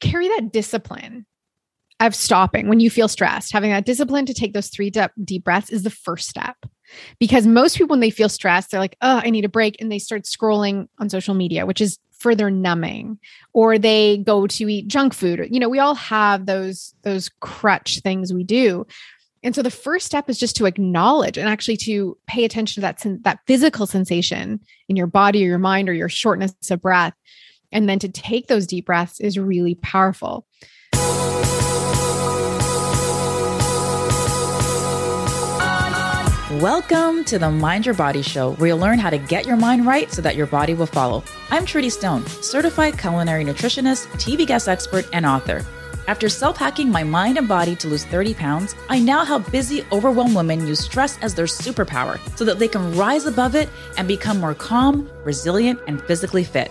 carry that discipline of stopping when you feel stressed, having that discipline to take those three deep, deep breaths is the first step. Because most people, when they feel stressed, they're like, oh, I need a break. And they start scrolling on social media, which is further numbing, or they go to eat junk food. You know, we all have those, those crutch things we do. And so the first step is just to acknowledge and actually to pay attention to that, that physical sensation in your body or your mind or your shortness of breath. And then to take those deep breaths is really powerful. Welcome to the Mind Your Body Show, where you'll learn how to get your mind right so that your body will follow. I'm Trudy Stone, certified culinary nutritionist, TV guest expert, and author. After self hacking my mind and body to lose 30 pounds, I now help busy, overwhelmed women use stress as their superpower so that they can rise above it and become more calm, resilient, and physically fit.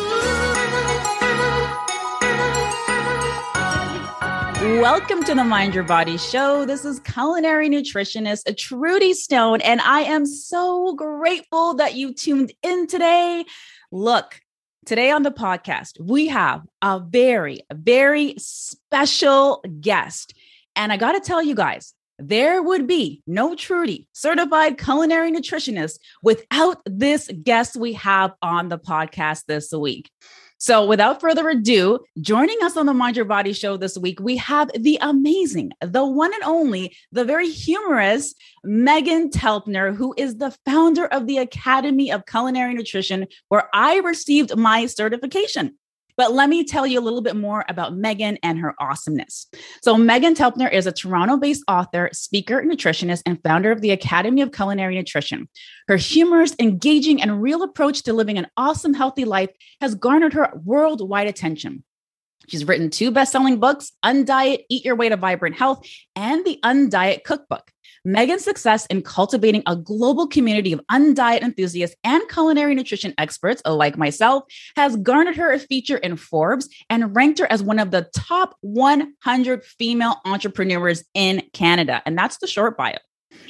Welcome to the Mind Your Body Show. This is culinary nutritionist Trudy Stone, and I am so grateful that you tuned in today. Look, today on the podcast, we have a very, very special guest. And I got to tell you guys, there would be no Trudy, certified culinary nutritionist, without this guest we have on the podcast this week. So, without further ado, joining us on the Mind Your Body show this week, we have the amazing, the one and only, the very humorous Meghan Telpner, who is the founder of the Academy of Culinary Nutrition, where I received my certification. But let me tell you a little bit more about Meghan and her awesomeness. So, Meghan Telpner is a Toronto based author, speaker, nutritionist, and founder of the Academy of Culinary Nutrition. Her humorous, engaging, and real approach to living an awesome, healthy life has garnered her worldwide attention. She's written two best selling books Undiet, Eat Your Way to Vibrant Health, and The Undiet Cookbook. Meghan's success in cultivating a global community of undiet enthusiasts and culinary nutrition experts like myself has garnered her a feature in Forbes and ranked her as one of the top 100 female entrepreneurs in Canada. And that's the short bio.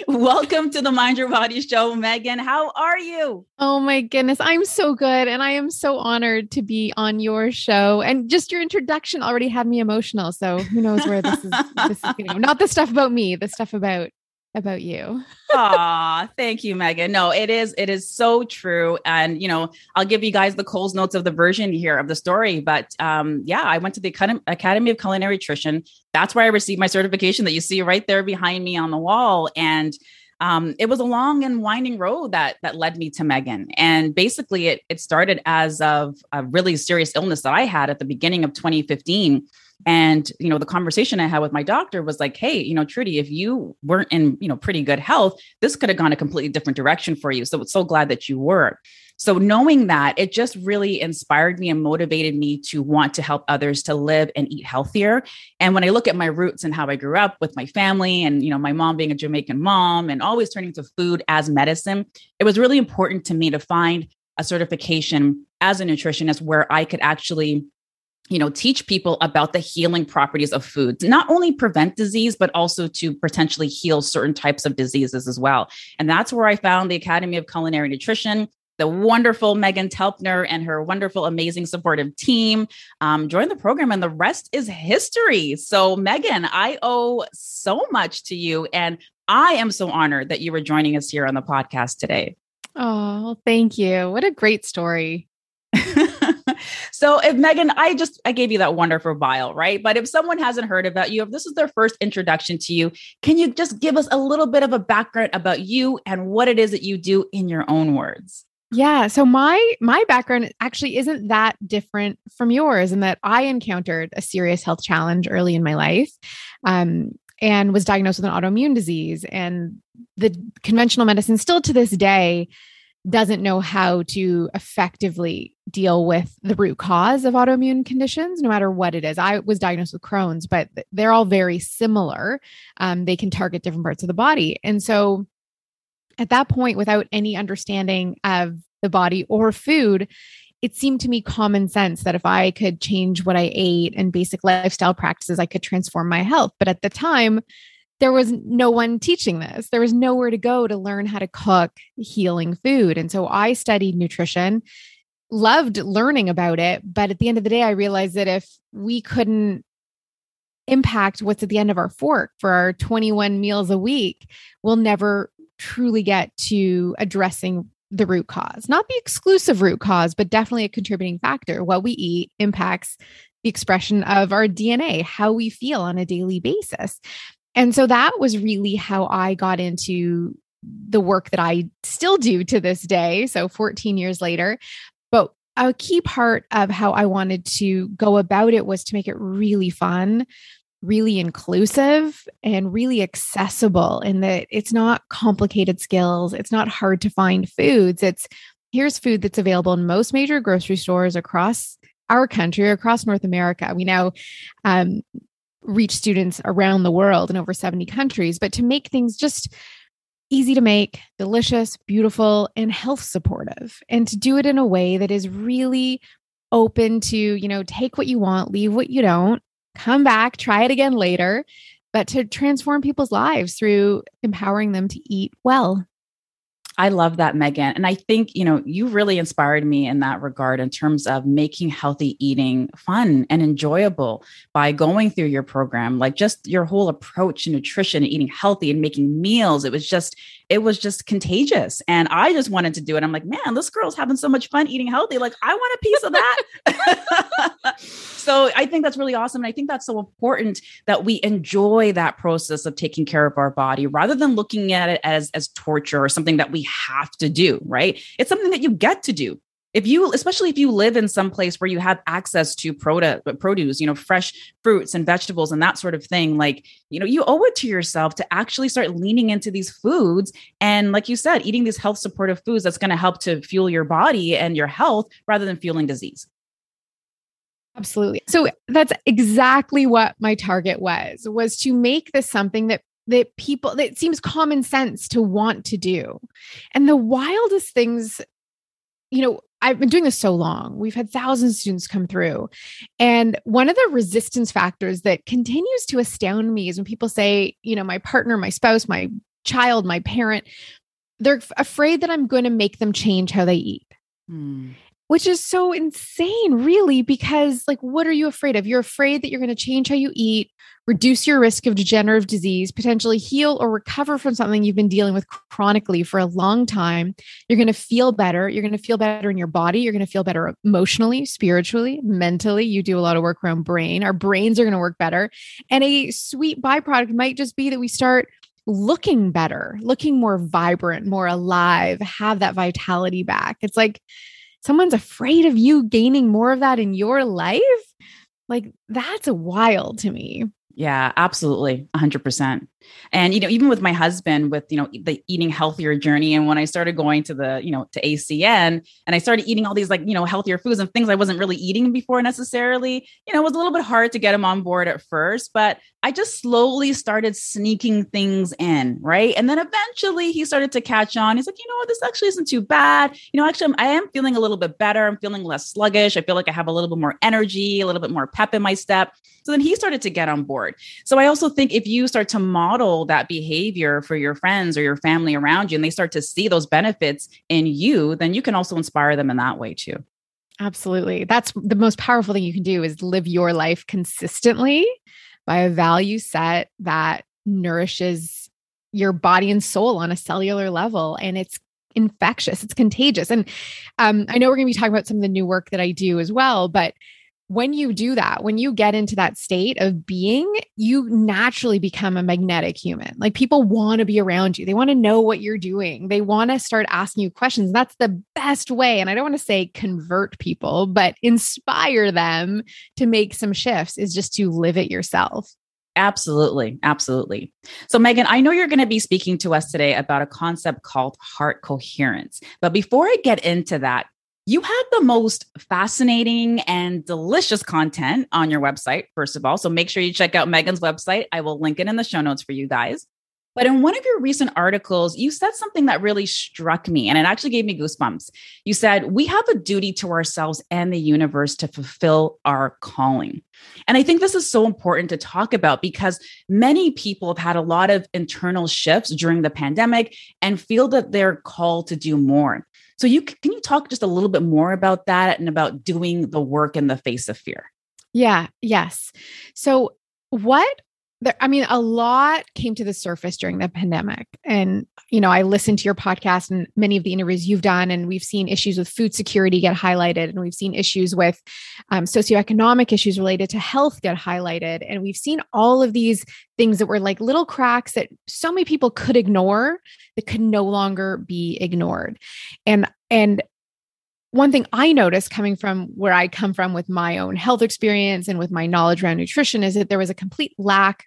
Welcome to the Mind Your Body Show, Meghan. How are you? Oh my goodness, I'm so good, and I am so honored to be on your show. And just your introduction already had me emotional. So who knows where this is? this is Not the stuff about me, the stuff about about you. Ah, thank you, Meghan. No, it is, it is so true. And you know, I'll give you guys the Coles notes of the version here of the story. But um, yeah, I went to the Academy of Culinary Nutrition. That's where I received my certification that you see right there behind me on the wall. And um, it was a long and winding road that that led me to Meghan. And basically, it it started as of a really serious illness that I had at the beginning of 2015 and, you know, the conversation I had with my doctor was like, hey, you know, Trudy, if you weren't in, you know, pretty good health, this could have gone a completely different direction for you. So so glad that you were. So knowing that, it just really inspired me and motivated me to want to help others to live and eat healthier. And when I look at my roots and how I grew up with my family and, you know, my mom being a Jamaican mom and always turning to food as medicine, it was really important to me to find a certification as a nutritionist where I could actually you know teach people about the healing properties of foods not only prevent disease but also to potentially heal certain types of diseases as well and that's where i found the academy of culinary nutrition the wonderful Meghan Telpner and her wonderful, amazing supportive team um, joined the program, and the rest is history. So, Meghan, I owe so much to you, and I am so honored that you were joining us here on the podcast today. Oh, thank you. What a great story. so if Meghan, I just I gave you that wonderful bio, right? But if someone hasn't heard about you, if this is their first introduction to you, can you just give us a little bit of a background about you and what it is that you do in your own words? Yeah, so my my background actually isn't that different from yours in that I encountered a serious health challenge early in my life. Um, and was diagnosed with an autoimmune disease and the conventional medicine still to this day doesn't know how to effectively deal with the root cause of autoimmune conditions, no matter what it is. I was diagnosed with Crohn's, but they're all very similar. Um, they can target different parts of the body. And so at that point, without any understanding of the body or food, it seemed to me common sense that if I could change what I ate and basic lifestyle practices, I could transform my health. But at the time, there was no one teaching this. There was nowhere to go to learn how to cook healing food. And so I studied nutrition, loved learning about it. But at the end of the day, I realized that if we couldn't impact what's at the end of our fork for our 21 meals a week, we'll never truly get to addressing the root cause, not the exclusive root cause, but definitely a contributing factor. What we eat impacts the expression of our DNA, how we feel on a daily basis. And so that was really how I got into the work that I still do to this day. So 14 years later. But a key part of how I wanted to go about it was to make it really fun, really inclusive and really accessible in that it's not complicated skills. It's not hard to find foods. It's here's food that's available in most major grocery stores across our country, across North America. We now um, reach students around the world in over 70 countries, but to make things just easy to make, delicious, beautiful, and health supportive, and to do it in a way that is really open to, you know, take what you want, leave what you don't, come back, try it again later, but to transform people's lives through empowering them to eat well. I love that, Meghan. And I think, you know, you really inspired me in that regard in terms of making healthy eating fun and enjoyable by going through your program. Like just your whole approach to nutrition and eating healthy and making meals. It was just, it was just contagious. And I just wanted to do it. I'm like, man, this girl's having so much fun eating healthy. Like, I want a piece of that. so I think that's really awesome. And I think that's so important that we enjoy that process of taking care of our body rather than looking at it as, as torture or something that we have to do, right? It's something that you get to do if you especially if you live in some place where you have access to produce you know fresh fruits and vegetables and that sort of thing like you know you owe it to yourself to actually start leaning into these foods and like you said eating these health supportive foods that's going to help to fuel your body and your health rather than fueling disease. Absolutely. So that's exactly what my target was was to make this something that that people that seems common sense to want to do. And the wildest things you know I've been doing this so long. We've had thousands of students come through. And one of the resistance factors that continues to astound me is when people say, you know, my partner, my spouse, my child, my parent, they're afraid that I'm going to make them change how they eat. Hmm which is so insane, really, because like, what are you afraid of? You're afraid that you're going to change how you eat, reduce your risk of degenerative disease, potentially heal or recover from something you've been dealing with chronically for a long time. You're going to feel better. You're going to feel better in your body. You're going to feel better emotionally, spiritually, mentally. You do a lot of work around brain. Our brains are going to work better. And a sweet byproduct might just be that we start looking better, looking more vibrant, more alive, have that vitality back. It's like, someone's afraid of you gaining more of that in your life, like that's wild to me. Yeah, absolutely. 100%. And, you know, even with my husband with, you know, the eating healthier journey. And when I started going to the, you know, to ACN and I started eating all these like, you know, healthier foods and things I wasn't really eating before necessarily, you know, it was a little bit hard to get him on board at first, but I just slowly started sneaking things in. Right. And then eventually he started to catch on. He's like, you know what, this actually isn't too bad. You know, actually, I'm, I am feeling a little bit better. I'm feeling less sluggish. I feel like I have a little bit more energy, a little bit more pep in my step. So then he started to get on board. So I also think if you start to model that behavior for your friends or your family around you and they start to see those benefits in you, then you can also inspire them in that way too. Absolutely. That's the most powerful thing you can do is live your life consistently by a value set that nourishes your body and soul on a cellular level and it's infectious it's contagious and um, i know we're going to be talking about some of the new work that i do as well but when you do that, when you get into that state of being, you naturally become a magnetic human. Like people want to be around you. They want to know what you're doing. They want to start asking you questions. That's the best way. And I don't want to say convert people, but inspire them to make some shifts is just to live it yourself. Absolutely. Absolutely. So, Meghan, I know you're going to be speaking to us today about a concept called heart coherence. But before I get into that, you have the most fascinating and delicious content on your website, first of all. So make sure you check out Meghan's website. I will link it in the show notes for you guys. But in one of your recent articles, you said something that really struck me and it actually gave me goosebumps. You said, We have a duty to ourselves and the universe to fulfill our calling. And I think this is so important to talk about because many people have had a lot of internal shifts during the pandemic and feel that they're called to do more. So you can you talk just a little bit more about that and about doing the work in the face of fear? Yeah, yes. So what there, I mean, a lot came to the surface during the pandemic. And, you know, I listened to your podcast and many of the interviews you've done, and we've seen issues with food security get highlighted, and we've seen issues with um, socioeconomic issues related to health get highlighted. And we've seen all of these things that were like little cracks that so many people could ignore that could no longer be ignored. And, and one thing I noticed coming from where I come from with my own health experience and with my knowledge around nutrition is that there was a complete lack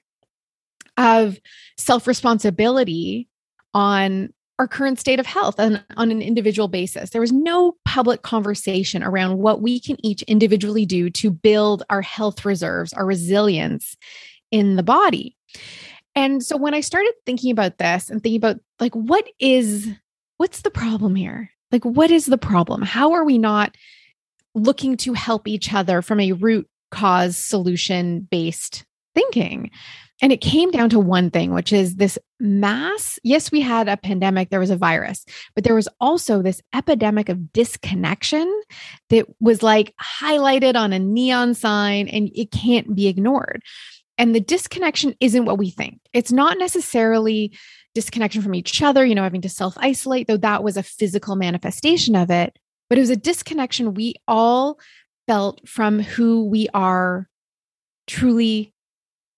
of self responsibility on our current state of health and on an individual basis. There was no public conversation around what we can each individually do to build our health reserves, our resilience in the body. And so when I started thinking about this and thinking about like what is what's the problem here? Like what is the problem? How are we not looking to help each other from a root cause solution based thinking? And it came down to one thing, which is this mass. Yes, we had a pandemic, there was a virus, but there was also this epidemic of disconnection that was like highlighted on a neon sign and it can't be ignored. And the disconnection isn't what we think. It's not necessarily disconnection from each other, you know, having to self isolate, though that was a physical manifestation of it. But it was a disconnection we all felt from who we are truly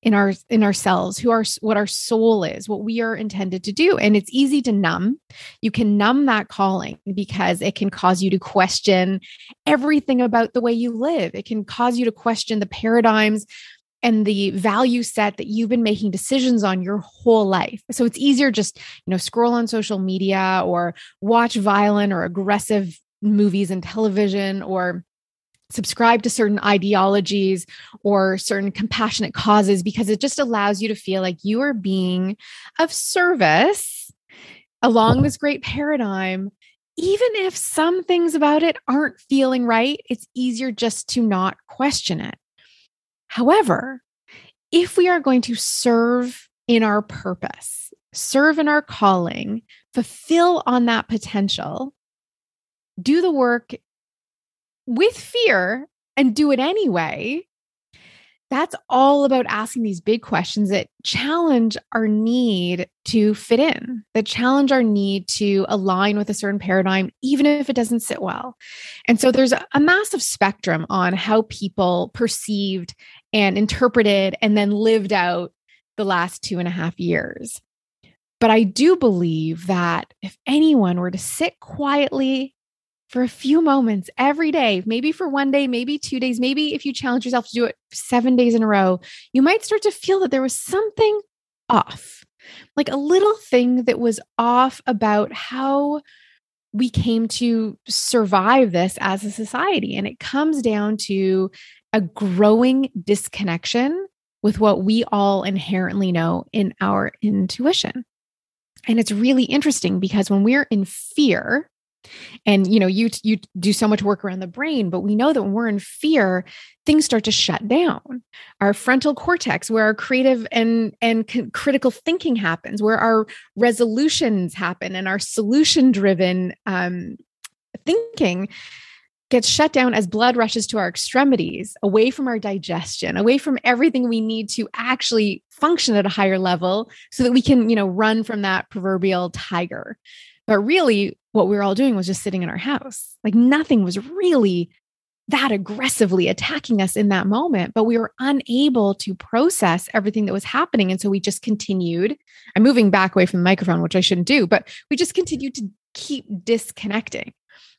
in our in ourselves who are what our soul is what we are intended to do. And it's easy to numb. You can numb that calling because it can cause you to question everything about the way you live. It can cause you to question the paradigms and the value set that you've been making decisions on your whole life. So it's easier just, you know, scroll on social media or watch violent or aggressive movies and television or subscribe to certain ideologies or certain compassionate causes because it just allows you to feel like you are being of service along this great paradigm. Even if some things about it aren't feeling right, it's easier just to not question it. However, if we are going to serve in our purpose, serve in our calling, fulfill on that potential, do the work with fear and do it anyway, that's all about asking these big questions that challenge our need to fit in, that challenge our need to align with a certain paradigm, even if it doesn't sit well. And so there's a, massive spectrum on how people perceived and interpreted and then lived out the last two and a half years. But I do believe that if anyone were to sit quietly for a few moments every day, maybe for one day, maybe two days, maybe if you challenge yourself to do it seven days in a row, you might start to feel that there was something off, like a little thing that was off about how we came to survive this as a society. And it comes down to a growing disconnection with what we all inherently know in our intuition. And it's really interesting because when we're in fear, and you know you you do so much work around the brain but we know that when we're in fear things start to shut down. Our frontal cortex where our creative and and c- critical thinking happens where our resolutions happen and our solution driven um, thinking gets shut down as blood rushes to our extremities away from our digestion away from everything we need to actually function at a higher level so that we can you know run from that proverbial tiger but really, what we were all doing was just sitting in our house. Like nothing was really that aggressively attacking us in that moment, but we were unable to process everything that was happening. And so we just continued. I'm moving back away from the microphone, which I shouldn't do, but we just continued to keep disconnecting.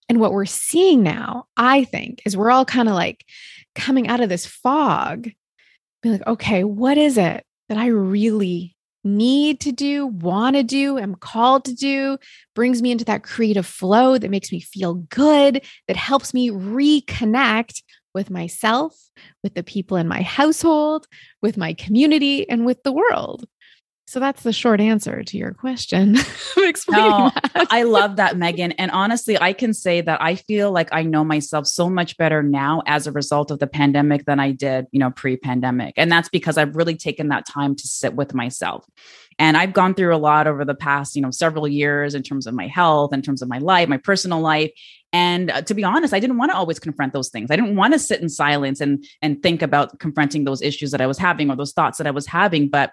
And what we're seeing now, I think, is we're all kind of like coming out of this fog, being like, okay, what is it? that I really need to do, want to do, am called to do, brings me into that creative flow that makes me feel good, that helps me reconnect with myself, with the people in my household, with my community, and with the world. So that's the short answer to your question. no, I love that, Meghan. And honestly, I can say that I feel like I know myself so much better now as a result of the pandemic than I did, you know, pre-pandemic. And that's because I've really taken that time to sit with myself. And I've gone through a lot over the past, you know, several years in terms of my health, in terms of my life, my personal life. And uh, to be honest, I didn't want to always confront those things. I didn't want to sit in silence and and think about confronting those issues that I was having or those thoughts that I was having. But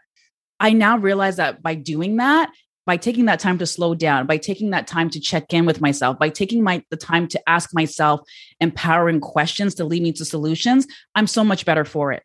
I now realize that by doing that, by taking that time to slow down, by taking that time to check in with myself, by taking my the time to ask myself empowering questions to lead me to solutions, I'm so much better for it.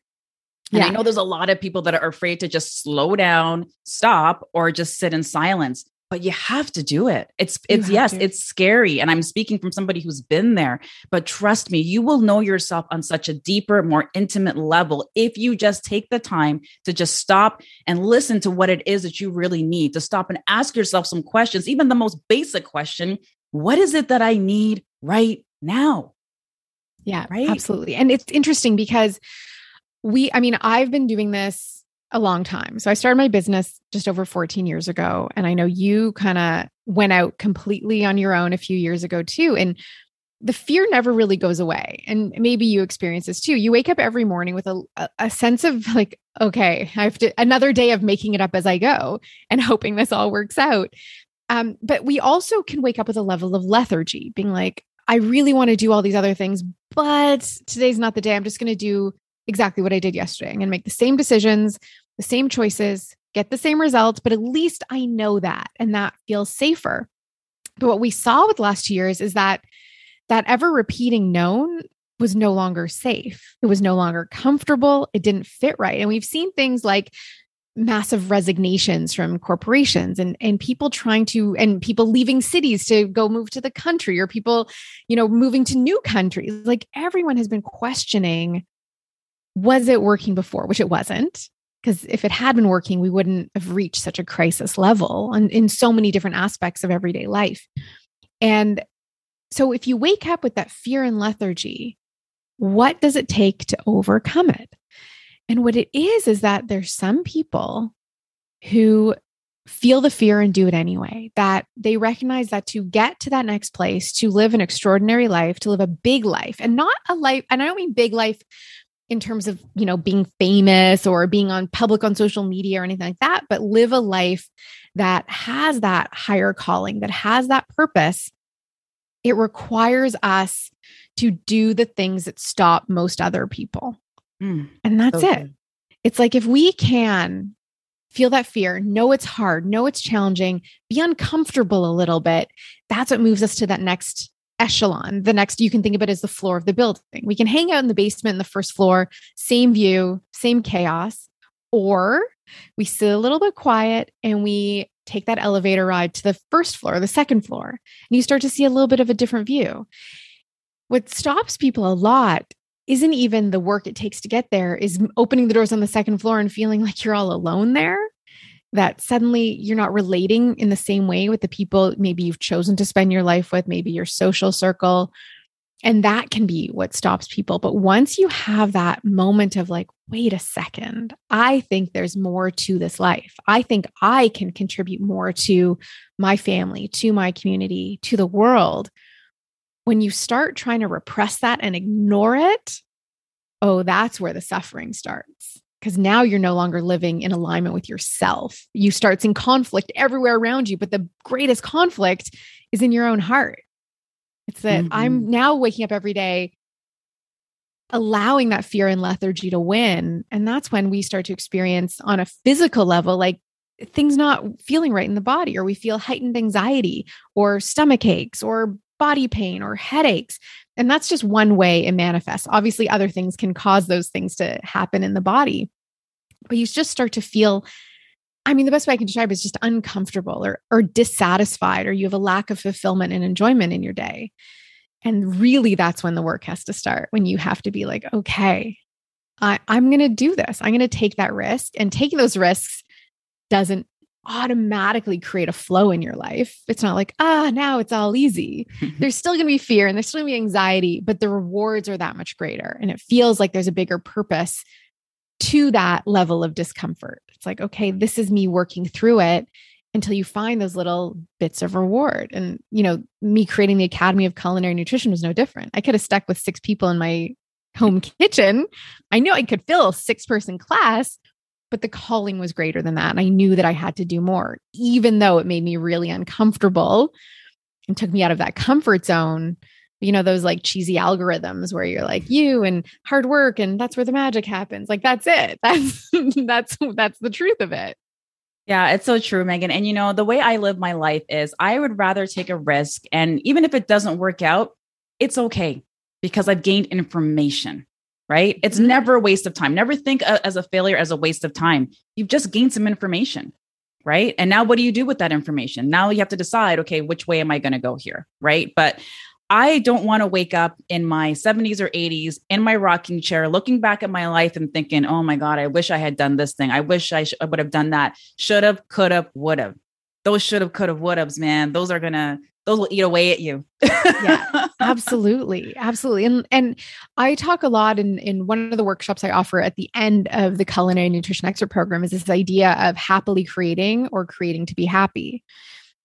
And yeah. I know there's a lot of people that are afraid to just slow down, stop, or just sit in silence but you have to do it. It's it's yes, to. it's scary and I'm speaking from somebody who's been there, but trust me, you will know yourself on such a deeper, more intimate level if you just take the time to just stop and listen to what it is that you really need, to stop and ask yourself some questions, even the most basic question, what is it that I need right now? Yeah, right? absolutely. And it's interesting because we I mean, I've been doing this a long time. So I started my business just over 14 years ago. And I know you kind of went out completely on your own a few years ago too. And the fear never really goes away. And maybe you experience this too. You wake up every morning with a, a sense of like, okay, I have to another day of making it up as I go and hoping this all works out. Um, but we also can wake up with a level of lethargy, being like, I really want to do all these other things, but today's not the day. I'm just going to do exactly what I did yesterday. I'm going to make the same decisions, the same choices, get the same results, but at least I know that and that feels safer. But what we saw with last years is that that ever repeating known was no longer safe. It was no longer comfortable. It didn't fit right. And we've seen things like massive resignations from corporations and and people trying to and people leaving cities to go move to the country or people you know moving to new countries like everyone has been questioning was it working before? Which it wasn't. Because if it had been working, we wouldn't have reached such a crisis level and in so many different aspects of everyday life. And so if you wake up with that fear and lethargy, what does it take to overcome it? And what it is, is that there's some people who feel the fear and do it anyway, that they recognize that to get to that next place, to live an extraordinary life, to live a big life, and not a life, and I don't mean big life in terms of, you know, being famous or being on public on social media or anything like that, but live a life that has that higher calling, that has that purpose. It requires us to do the things that stop most other people. Mm, and that's it. It's like if we can feel that fear, know it's hard, know it's challenging, be uncomfortable a little bit, that's what moves us to that next echelon. The next you can think of it as the floor of the building. We can hang out in the basement in the first floor, same view, same chaos, or we sit a little bit quiet and we take that elevator ride to the first floor, the second floor, and you start to see a little bit of a different view. What stops people a lot isn't even the work it takes to get there, is opening the doors on the second floor and feeling like you're all alone there that suddenly you're not relating in the same way with the people maybe you've chosen to spend your life with, maybe your social circle. And that can be what stops people. But once you have that moment of like, wait a second, I think there's more to this life. I think I can contribute more to my family, to my community, to the world. When you start trying to repress that and ignore it, oh, that's where the suffering starts because now you're no longer living in alignment with yourself. You start seeing conflict everywhere around you, but the greatest conflict is in your own heart. It's that mm-hmm. I'm now waking up every day allowing that fear and lethargy to win. And that's when we start to experience on a physical level, like things not feeling right in the body, or we feel heightened anxiety, or stomach aches, or body pain, or headaches. And that's just one way it manifests. Obviously, other things can cause those things to happen in the body. But you just start to feel I mean, the best way I can describe is just uncomfortable or, or dissatisfied, or you have a lack of fulfillment and enjoyment in your day. And really, that's when the work has to start, when you have to be like, okay, I, I'm going to do this. I'm going to take that risk. And taking those risks doesn't automatically create a flow in your life. It's not like, ah, now it's all easy. there's still going to be fear and there's still going to be anxiety, but the rewards are that much greater. And it feels like there's a bigger purpose to that level of discomfort. It's like, okay, this is me working through it until you find those little bits of reward. And, you know, me creating the Academy of Culinary Nutrition was no different. I could have stuck with six people in my home kitchen. I knew I could fill a six person class, but the calling was greater than that. And I knew that I had to do more, even though it made me really uncomfortable and took me out of that comfort zone. You know, those like cheesy algorithms where you're like you and hard work and that's where the magic happens. Like that's it. That's that's that's the truth of it. Yeah, it's so true, Meghan. And you know, the way I live my life is I would rather take a risk. And even if it doesn't work out, it's okay because I've gained information, right? It's mm-hmm. never a waste of time. Never think as a failure as a waste of time. You've just gained some information, right? And now what do you do with that information? Now you have to decide, okay, which way am I going to go here, right? But I don't want to wake up in my 70s or 80s in my rocking chair, looking back at my life and thinking, oh my God, I wish I had done this thing. I wish I, sh- I would have done that. Should have, could have, would have. Those should have, could have, would have, man. Those are going to, those will eat away at you. yeah, absolutely. Absolutely. And, and I talk a lot in, in one of the workshops I offer at the end of the culinary nutrition expert program is this idea of happily creating or creating to be happy.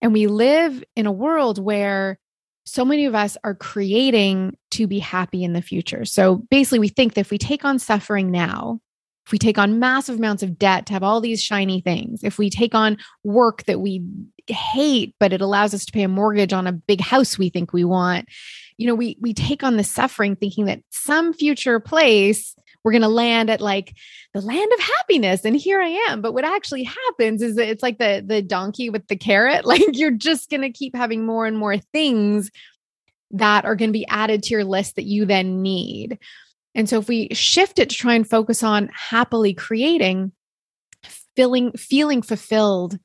And we live in a world where so many of us are creating to be happy in the future. So basically, we think that if we take on suffering now, if we take on massive amounts of debt to have all these shiny things, if we take on work that we hate, but it allows us to pay a mortgage on a big house we think we want, you know, we we take on the suffering thinking that some future place we're going to land at like the land of happiness and here i am. But what actually happens is that it's like the the donkey with the carrot. Like you're just going to keep having more and more things that are going to be added to your list that you then need and so if we shift it to try and focus on happily creating feeling feeling fulfilled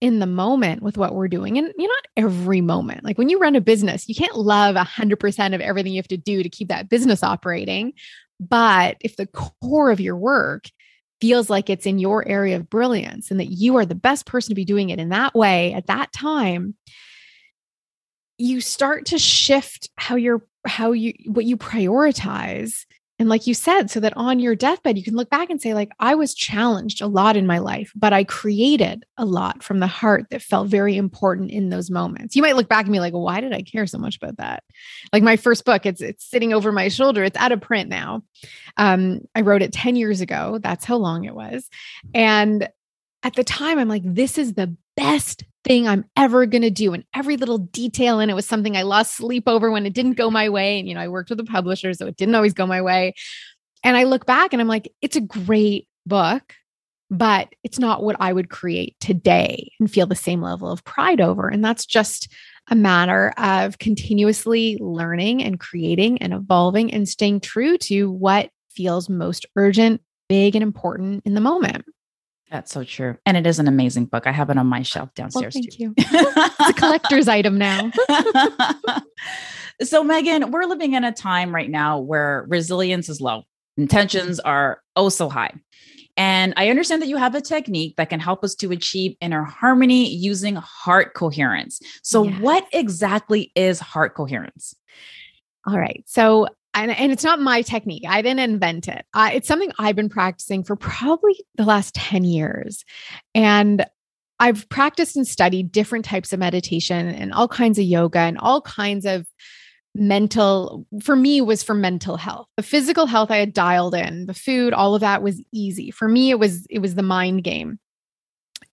in the moment with what we're doing and you know not every moment like when you run a business you can't love 100% of everything you have to do to keep that business operating. But if the core of your work feels like it's in your area of brilliance and that you are the best person to be doing it in that way at that time, you start to shift how you're how you what you prioritize and like you said, so that on your deathbed, you can look back and say, like, I was challenged a lot in my life, but I created a lot from the heart that felt very important in those moments. You might look back and be like, why did I care so much about that? Like my first book, it's it's sitting over my shoulder. It's out of print now. Um, I wrote it 10 years ago. That's how long it was. And at the time, I'm like, this is the best thing I'm ever going to do. And every little detail in it was something I lost sleep over when it didn't go my way. And, you know, I worked with a publisher, so it didn't always go my way. And I look back and I'm like, it's a great book, but it's not what I would create today and feel the same level of pride over. And that's just a matter of continuously learning and creating and evolving and staying true to what feels most urgent, big, and important in the moment. That's so true. And it is an amazing book. I have it on my shelf downstairs. Well, thank too. you. it's a collector's item now. so, Meghan, we're living in a time right now where resilience is low, intentions are oh so high. And I understand that you have a technique that can help us to achieve inner harmony using heart coherence. So, yes. what exactly is heart coherence? All right. So, and, and it's not my technique. I didn't invent it. It's something I've been practicing for probably the last 10 years. And I've practiced and studied different types of meditation and all kinds of yoga and all kinds of mental for me was for mental health the physical health i had dialed in the food all of that was easy for me it was it was the mind game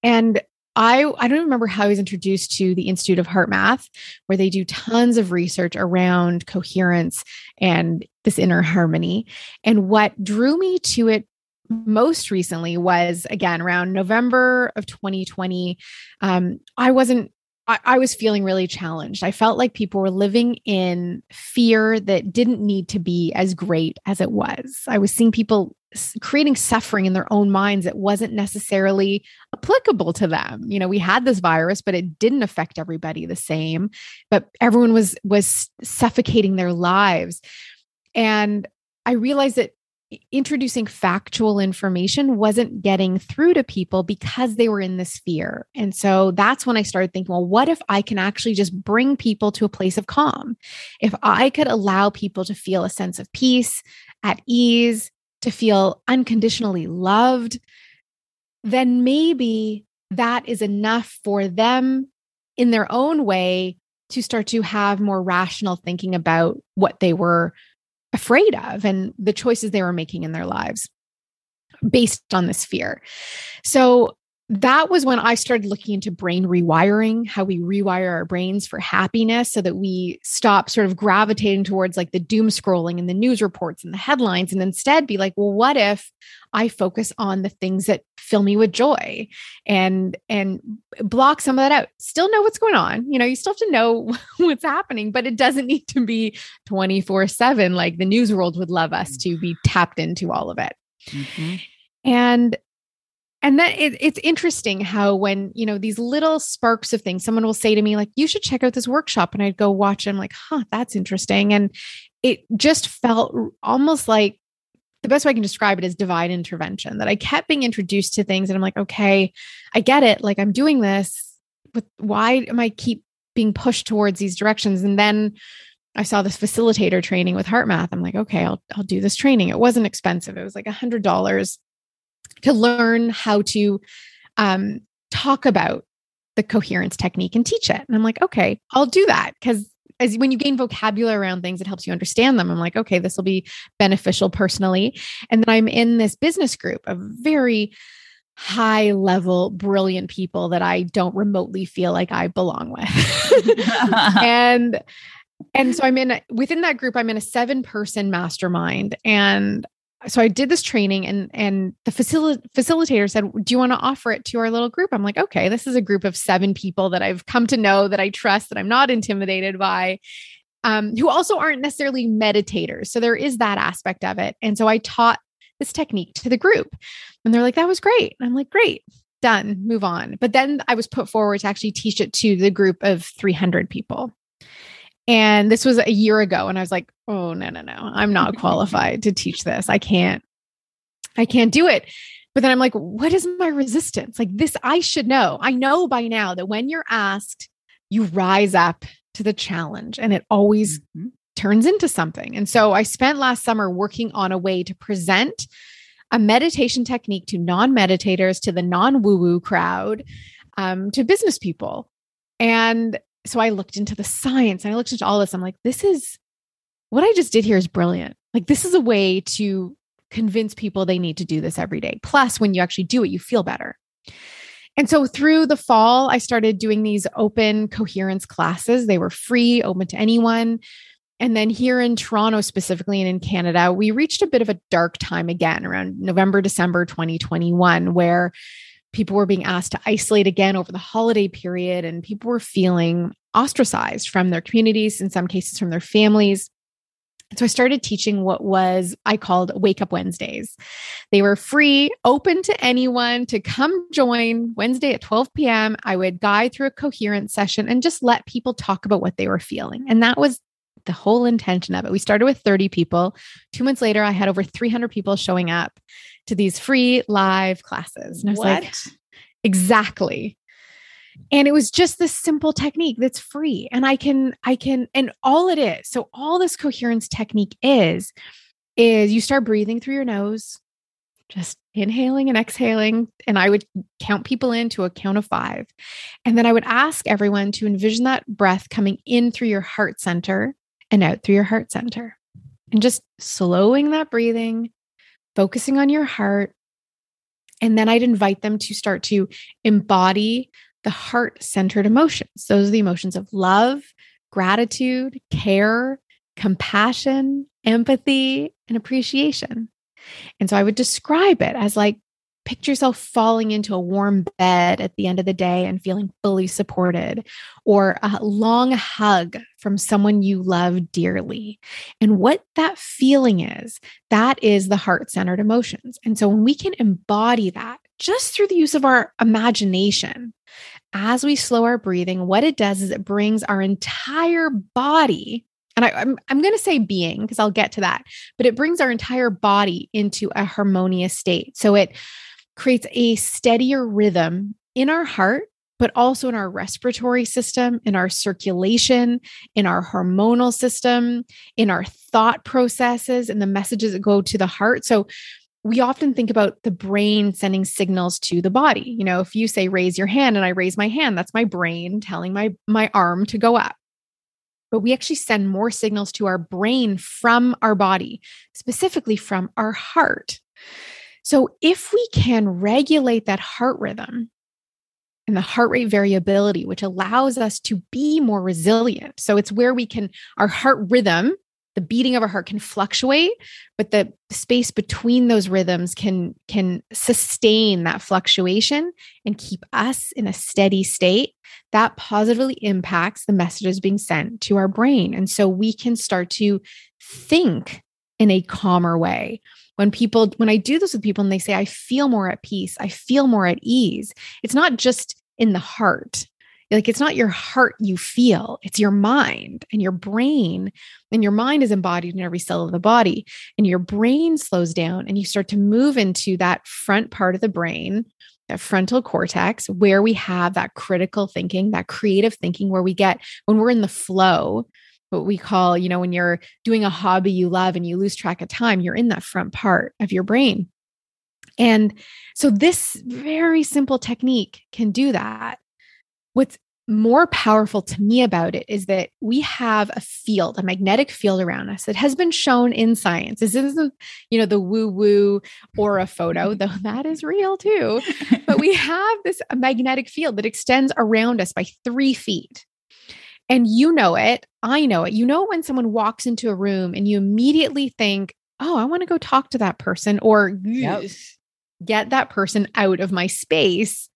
and I I don't remember how I was introduced to the Institute of HeartMath, where they do tons of research around coherence and this inner harmony. And what drew me to it most recently was again around November of 2020. Um, I wasn't I, I, was feeling really challenged. I felt like people were living in fear that didn't need to be as great as it was. I was seeing people creating suffering in their own minds that wasn't necessarily applicable to them. You know, we had this virus, but it didn't affect everybody the same. But everyone was was suffocating their lives. And I realized that introducing factual information wasn't getting through to people because they were in this fear. And so that's when I started thinking, well, what if I can actually just bring people to a place of calm? If I could allow people to feel a sense of peace, at ease, to feel unconditionally loved, then maybe that is enough for them in their own way to start to have more rational thinking about what they were afraid of and the choices they were making in their lives based on this fear. So that was when I started looking into brain rewiring, how we rewire our brains for happiness so that we stop sort of gravitating towards like the doom scrolling and the news reports and the headlines and instead be like, well, what if I focus on the things that fill me with joy and and block some of that out. Still know what's going on. You know, you still have to know what's happening, but it doesn't need to be 24/7 like the news world would love us to be tapped into all of it. Mm-hmm. And and then it, it's interesting how when you know these little sparks of things someone will say to me like you should check out this workshop and i'd go watch it i'm like huh that's interesting and it just felt almost like the best way i can describe it is divine intervention that i kept being introduced to things and i'm like okay i get it like i'm doing this but why am i keep being pushed towards these directions and then I saw this facilitator training with HeartMath. I'm like, okay, I'll I'll do this training. It wasn't expensive. It was like a hundred dollars to learn how to um, talk about the coherence technique and teach it. And I'm like, okay, I'll do that because as when you gain vocabulary around things, it helps you understand them. I'm like, okay, this will be beneficial personally. And then I'm in this business group of very high level, brilliant people that I don't remotely feel like I belong with. and and so I'm in within that group, I'm in a seven person mastermind. And so I did this training and and the facil- facilitator said, "Do you want to offer it to our little group?" I'm like, "Okay, this is a group of 7 people that I've come to know that I trust that I'm not intimidated by." Um, who also aren't necessarily meditators. So there is that aspect of it. And so I taught this technique to the group. And they're like, that was great. And I'm like, great, done, move on. But then I was put forward to actually teach it to the group of 300 people. And this was a year ago. And I was like, oh, no, no, no, I'm not qualified to teach this. I can't, I can't do it. But then I'm like, what is my resistance? Like this, I should know. I know by now that when you're asked, you rise up to the challenge and it always mm-hmm. turns into something. And so I spent last summer working on a way to present a meditation technique to non meditators, to the non woo woo crowd, um, to business people. And so I looked into the science and I looked into all this. I'm like, this is what I just did here is brilliant. Like, this is a way to convince people they need to do this every day. Plus, when you actually do it, you feel better. And so through the fall, I started doing these open coherence classes. They were free, open to anyone. And then here in Toronto, specifically, and in Canada, we reached a bit of a dark time again around November, December 2021, where people were being asked to isolate again over the holiday period, and people were feeling ostracized from their communities, in some cases from their families. So I started teaching what was I called Wake Up Wednesdays. They were free, open to anyone to come join Wednesday at 12 p.m. I would guide through a coherence session and just let people talk about what they were feeling. And that was the whole intention of it. We started with 30 people. Two months later, I had over 300 people showing up to these free live classes. And I was what? like, exactly. And it was just this simple technique that's free. And I can, I can, and all it is, so all this coherence technique is, is you start breathing through your nose, just inhaling and exhaling. And I would count people in to a count of five. And then I would ask everyone to envision that breath coming in through your heart center and out through your heart center. And just slowing that breathing focusing on your heart. And then I'd invite them to start to embody the heart centered emotions. Those are the emotions of love, gratitude, care, compassion, empathy, and appreciation. And so I would describe it as like picture yourself falling into a warm bed at the end of the day and feeling fully supported, or a long hug from someone you love dearly. And what that feeling is, that is the heart centered emotions. And so when we can embody that just through the use of our imagination, as we slow our breathing, what it does is it brings our entire body and I, am I'm, I'm going to say being because I'll get to that, but it brings our entire body into a harmonious state. So it creates a steadier rhythm in our heart, but also in our respiratory system, in our circulation, in our hormonal system, in our thought processes, and the messages that go to the heart. So we often think about the brain sending signals to the body. You know, if you say raise your hand and I raise my hand, that's my brain telling my my arm to go up. But we actually send more signals to our brain from our body, specifically from our heart. So if we can regulate that heart rhythm and the heart rate variability, which allows us to be more resilient. So it's where we can, our heart rhythm the beating of our heart can fluctuate but the space between those rhythms can can sustain that fluctuation and keep us in a steady state that positively impacts the messages being sent to our brain. And so we can start to think in a calmer way. When people when i do this with people and they say i feel more at peace. I feel more at ease. It's not just in the heart like it's not your heart you feel, it's your mind and your brain. And your mind is embodied in every cell of the body. And your brain slows down and you start to move into that front part of the brain, that frontal cortex, where we have that critical thinking, that creative thinking, where we get when we're in the flow, what we call, you know, when you're doing a hobby you love and you lose track of time, you're in that front part of your brain. And so, this very simple technique can do that. What's more powerful to me about it is that we have a field, a magnetic field around us that has been shown in science. This isn't, you know, the woo woo or a photo, mm-hmm. though that is real too. But we have this magnetic field that extends around us by three feet. And you know it. I know it. You know, when someone walks into a room and you immediately think, oh, I want to go talk to that person or yep. get that person out of my space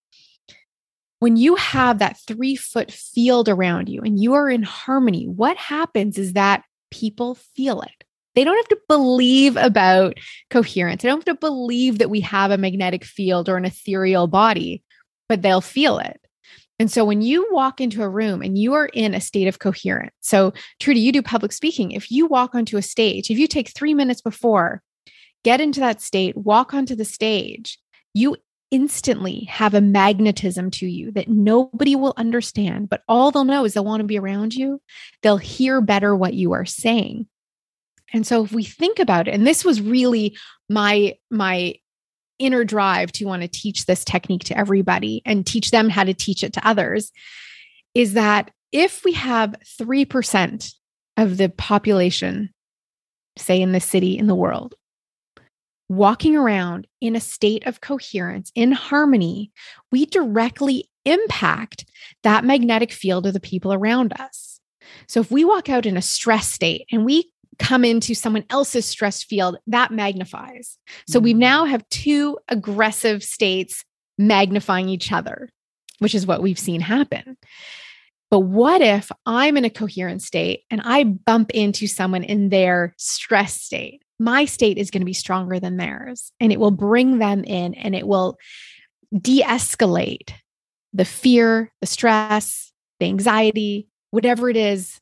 when you have that three foot field around you and you are in harmony, what happens is that people feel it. They don't have to believe about coherence. They don't have to believe that we have a magnetic field or an ethereal body, but they'll feel it. And so when you walk into a room and you are in a state of coherence, so Trudy, you do public speaking. If you walk onto a stage, if you take three minutes before, get into that state, walk onto the stage, you instantly have a magnetism to you that nobody will understand, but all they'll know is they'll want to be around you. They'll hear better what you are saying. And so if we think about it, and this was really my my inner drive to want to teach this technique to everybody and teach them how to teach it to others is that if we have 3% of the population say in the city in the world walking around in a state of coherence, in harmony, we directly impact that magnetic field of the people around us. So if we walk out in a stress state and we come into someone else's stress field, that magnifies. So we mm-hmm. now have two aggressive states magnifying each other, which is what we've seen happen. But what if I'm in a coherent state and I bump into someone in their stress state? My state is going to be stronger than theirs and it will bring them in and it will de escalate the fear, the stress, the anxiety, whatever it is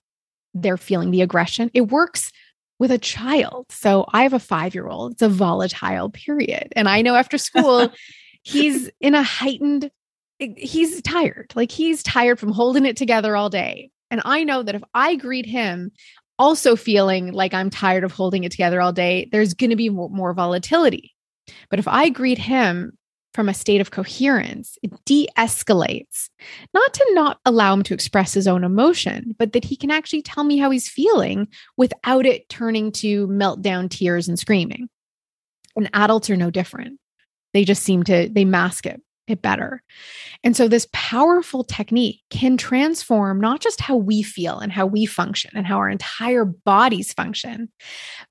they're feeling, the aggression. It works with a child. So I have a five year old, it's a volatile period. And I know after school, he's in a heightened, he's tired. Like he's tired from holding it together all day. And I know that if I greet him, also feeling like I'm tired of holding it together all day, there's going to be more, more volatility. But if I greet him from a state of coherence, it de escalates, not to not allow him to express his own emotion, but that he can actually tell me how he's feeling without it turning to meltdown tears and screaming. And adults are no different. They just seem to, they mask it it better. And so, this powerful technique can transform not just how we feel and how we function and how our entire bodies function,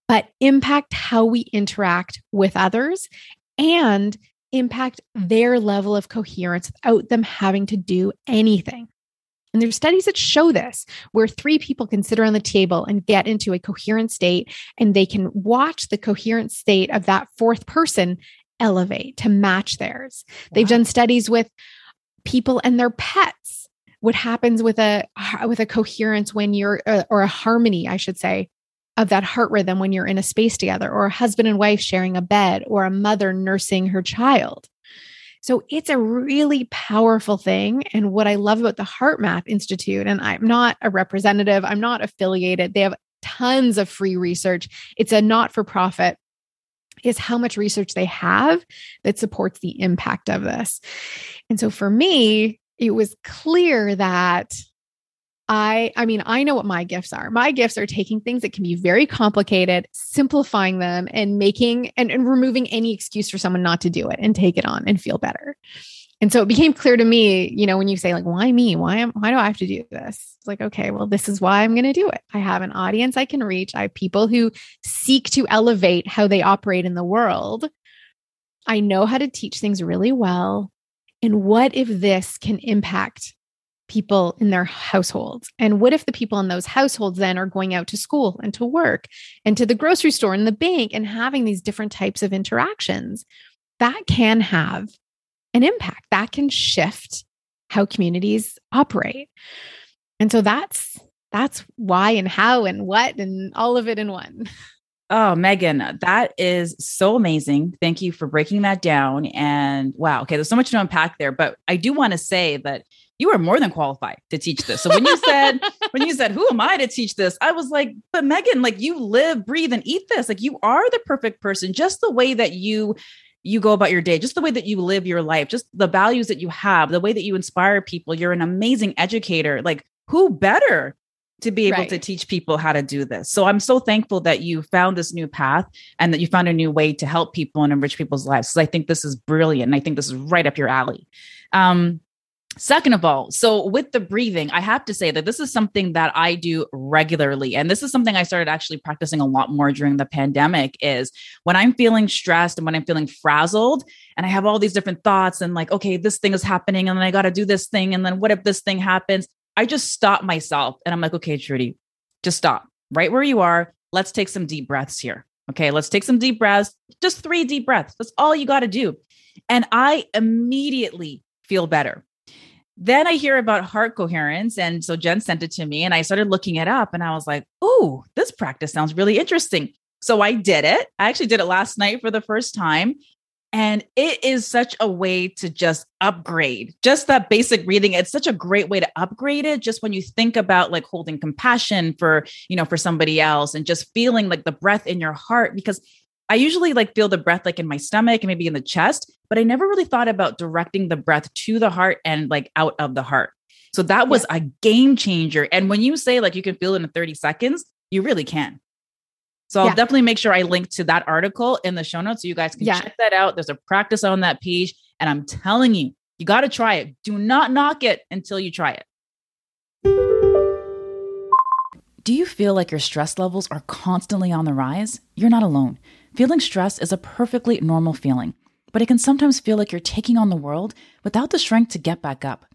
but impact how we interact with others and impact their level of coherence without them having to do anything. And there's studies that show this, where three people can sit around the table and get into a coherent state, and they can watch the coherent state of that fourth person elevate to match theirs. Wow. They've done studies with people and their pets what happens with a with a coherence when you're uh, or a harmony i should say of that heart rhythm when you're in a space together or a husband and wife sharing a bed or a mother nursing her child so it's a really powerful thing and what i love about the HeartMath institute and i'm not a representative i'm not affiliated they have tons of free research it's a not for profit is how much research they have that supports the impact of this. And so for me, it was clear that I I mean, I know what my gifts are. My gifts are taking things that can be very complicated, simplifying them and making and, and removing any excuse for someone not to do it and take it on and feel better. And so it became clear to me, you know, when you say like, why me? Why am why do I have to do this? It's like, okay, well, this is why I'm going to do it. I have an audience I can reach. I have people who seek to elevate how they operate in the world. I know how to teach things really well. And what if this can impact people in their households? And what if the people in those households then are going out to school and to work and to the grocery store and the bank and having these different types of interactions? That can have an impact that can shift how communities operate. And so that's that's why and how and what and all of it in one. Oh, Meghan, that is so amazing. Thank you for breaking that down. And wow, okay, there's so much to unpack there, but I do want to say that you are more than qualified to teach this. So when you said, when you said, who am I to teach this? I was like, but Meghan, like you live, breathe, and eat this. Like you are the perfect person, just the way that you you go about your day, just the way that you live your life, just the values that you have, the way that you inspire people. You're an amazing educator. Like, who better to be able right. to teach people how to do this? So I'm so thankful that you found this new path and that you found a new way to help people and enrich people's lives. So I think this is brilliant. And I think this is right up your alley. Um, Second of all, so with the breathing, I have to say that this is something that I do regularly. And this is something I started actually practicing a lot more during the pandemic is when I'm feeling stressed and when I'm feeling frazzled and I have all these different thoughts and like, okay, this thing is happening and then I got to do this thing. And then what if this thing happens? I just stop myself and I'm like, okay, Trudy, just stop right where you are. Let's take some deep breaths here. Okay, let's take some deep breaths, just three deep breaths. That's all you got to do. And I immediately feel better. Then I hear about heart coherence. And so Jen sent it to me and I started looking it up and I was like, oh, this practice sounds really interesting. So I did it. I actually did it last night for the first time. And it is such a way to just upgrade just that basic breathing. It's such a great way to upgrade it. Just when you think about like holding compassion for, you know, for somebody else and just feeling like the breath in your heart, because I usually like feel the breath like in my stomach and maybe in the chest, but I never really thought about directing the breath to the heart and like out of the heart. So that was yeah. a game changer. And when you say like you can feel it in 30 seconds, you really can. So I'll definitely make sure I link to that article in the show notes so you guys can yeah. check that out. There's a practice on that page. And I'm telling you, you got to try it. Do not knock it until you try it. Do you feel like your stress levels are constantly on the rise? You're not alone. Feeling stressed is a perfectly normal feeling, but it can sometimes feel like you're taking on the world without the strength to get back up.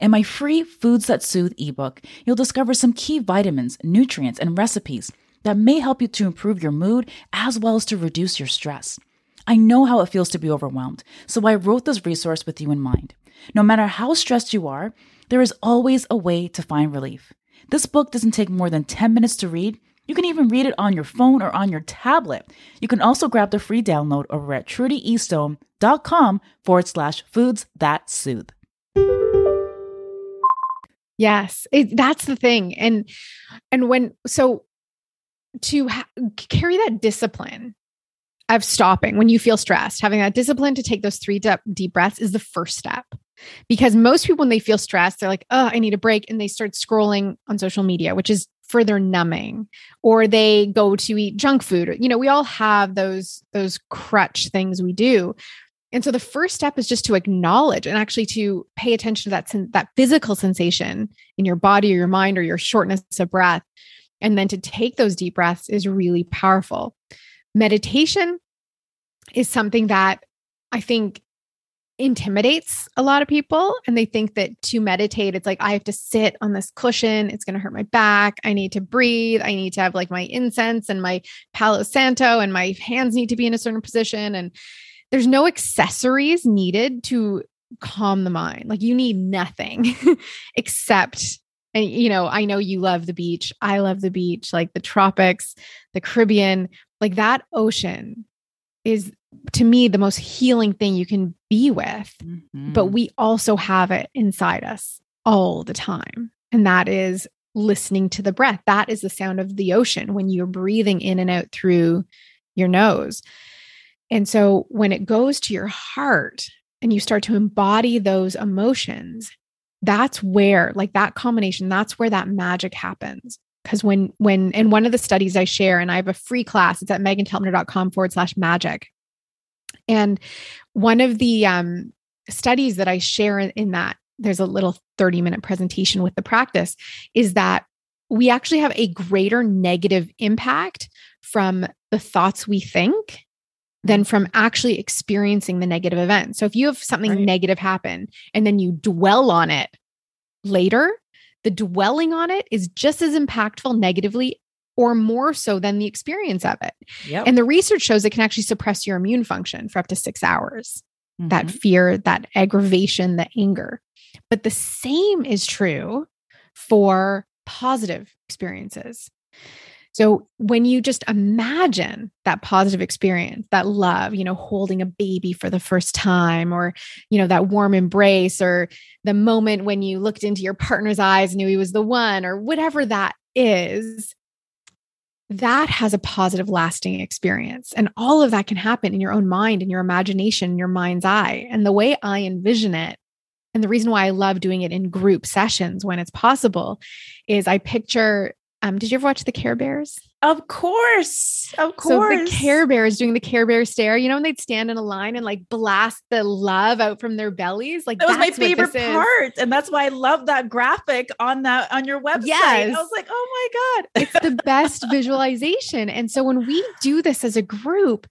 In my free Foods That Soothe ebook, you'll discover some key vitamins, nutrients, and recipes that may help you to improve your mood as well as to reduce your stress. I know how it feels to be overwhelmed, so I wrote this resource with you in mind. No matter how stressed you are, there is always a way to find relief. This book doesn't take more than 10 minutes to read you can even read it on your phone or on your tablet. You can also grab the free download over at trudyestone.com forward slash foods that soothe. Yes, it, that's the thing. And, and when, so to ha- carry that discipline of stopping when you feel stressed, having that discipline to take those three deep, deep breaths is the first step. Because most people, when they feel stressed, they're like, oh, I need a break. And they start scrolling on social media, which is further numbing or they go to eat junk food you know we all have those those crutch things we do. And so the first step is just to acknowledge and actually to pay attention to that that physical sensation in your body or your mind or your shortness of breath. And then to take those deep breaths is really powerful. Meditation is something that i think intimidates a lot of people and they think that to meditate it's like i have to sit on this cushion it's going to hurt my back i need to breathe i need to have like my incense and my palo santo and my hands need to be in a certain position and there's no accessories needed to calm the mind. Like you need nothing except and you know, I know you love the beach. I love the beach, like the tropics, the Caribbean, like that ocean is to me the most healing thing you can be with. Mm-hmm. But we also have it inside us all the time. And that is listening to the breath. That is the sound of the ocean when you're breathing in and out through your nose. And so when it goes to your heart and you start to embody those emotions, that's where, like that combination, that's where that magic happens. Because when, when, in one of the studies I share, and I have a free class, it's at meghantelpner.com forward slash magic. And one of the um, studies that I share in, that, there's a little 30 minute presentation with the practice, is that we actually have a greater negative impact from the thoughts we think than from actually experiencing the negative event. So if you have something right. negative happen and then you dwell on it later, the dwelling on it is just as impactful negatively or more so than the experience of it. Yep. And the research shows it can actually suppress your immune function for up to 6 hours. Mm-hmm. That fear, that aggravation, the anger. But the same is true for positive experiences. So when you just imagine that positive experience, that love, you know, holding a baby for the first time, or, you know, that warm embrace, or the moment when you looked into your partner's eyes, and knew he was the one, or whatever that is, that has a positive, lasting experience. And all of that can happen in your own mind, in your imagination, in your mind's eye. And the way I envision it, and the reason why I love doing it in group sessions when it's possible is I picture um, did you ever watch the Care Bears? Of course. Of course. So the Care Bears doing the Care Bear stare, you know, when they'd stand in a line and like blast the love out from their bellies. Like that was my favorite part. And that's why I love that graphic on that on your website. Yes. I was like, oh my God. it's the best visualization. And so when we do this as a group,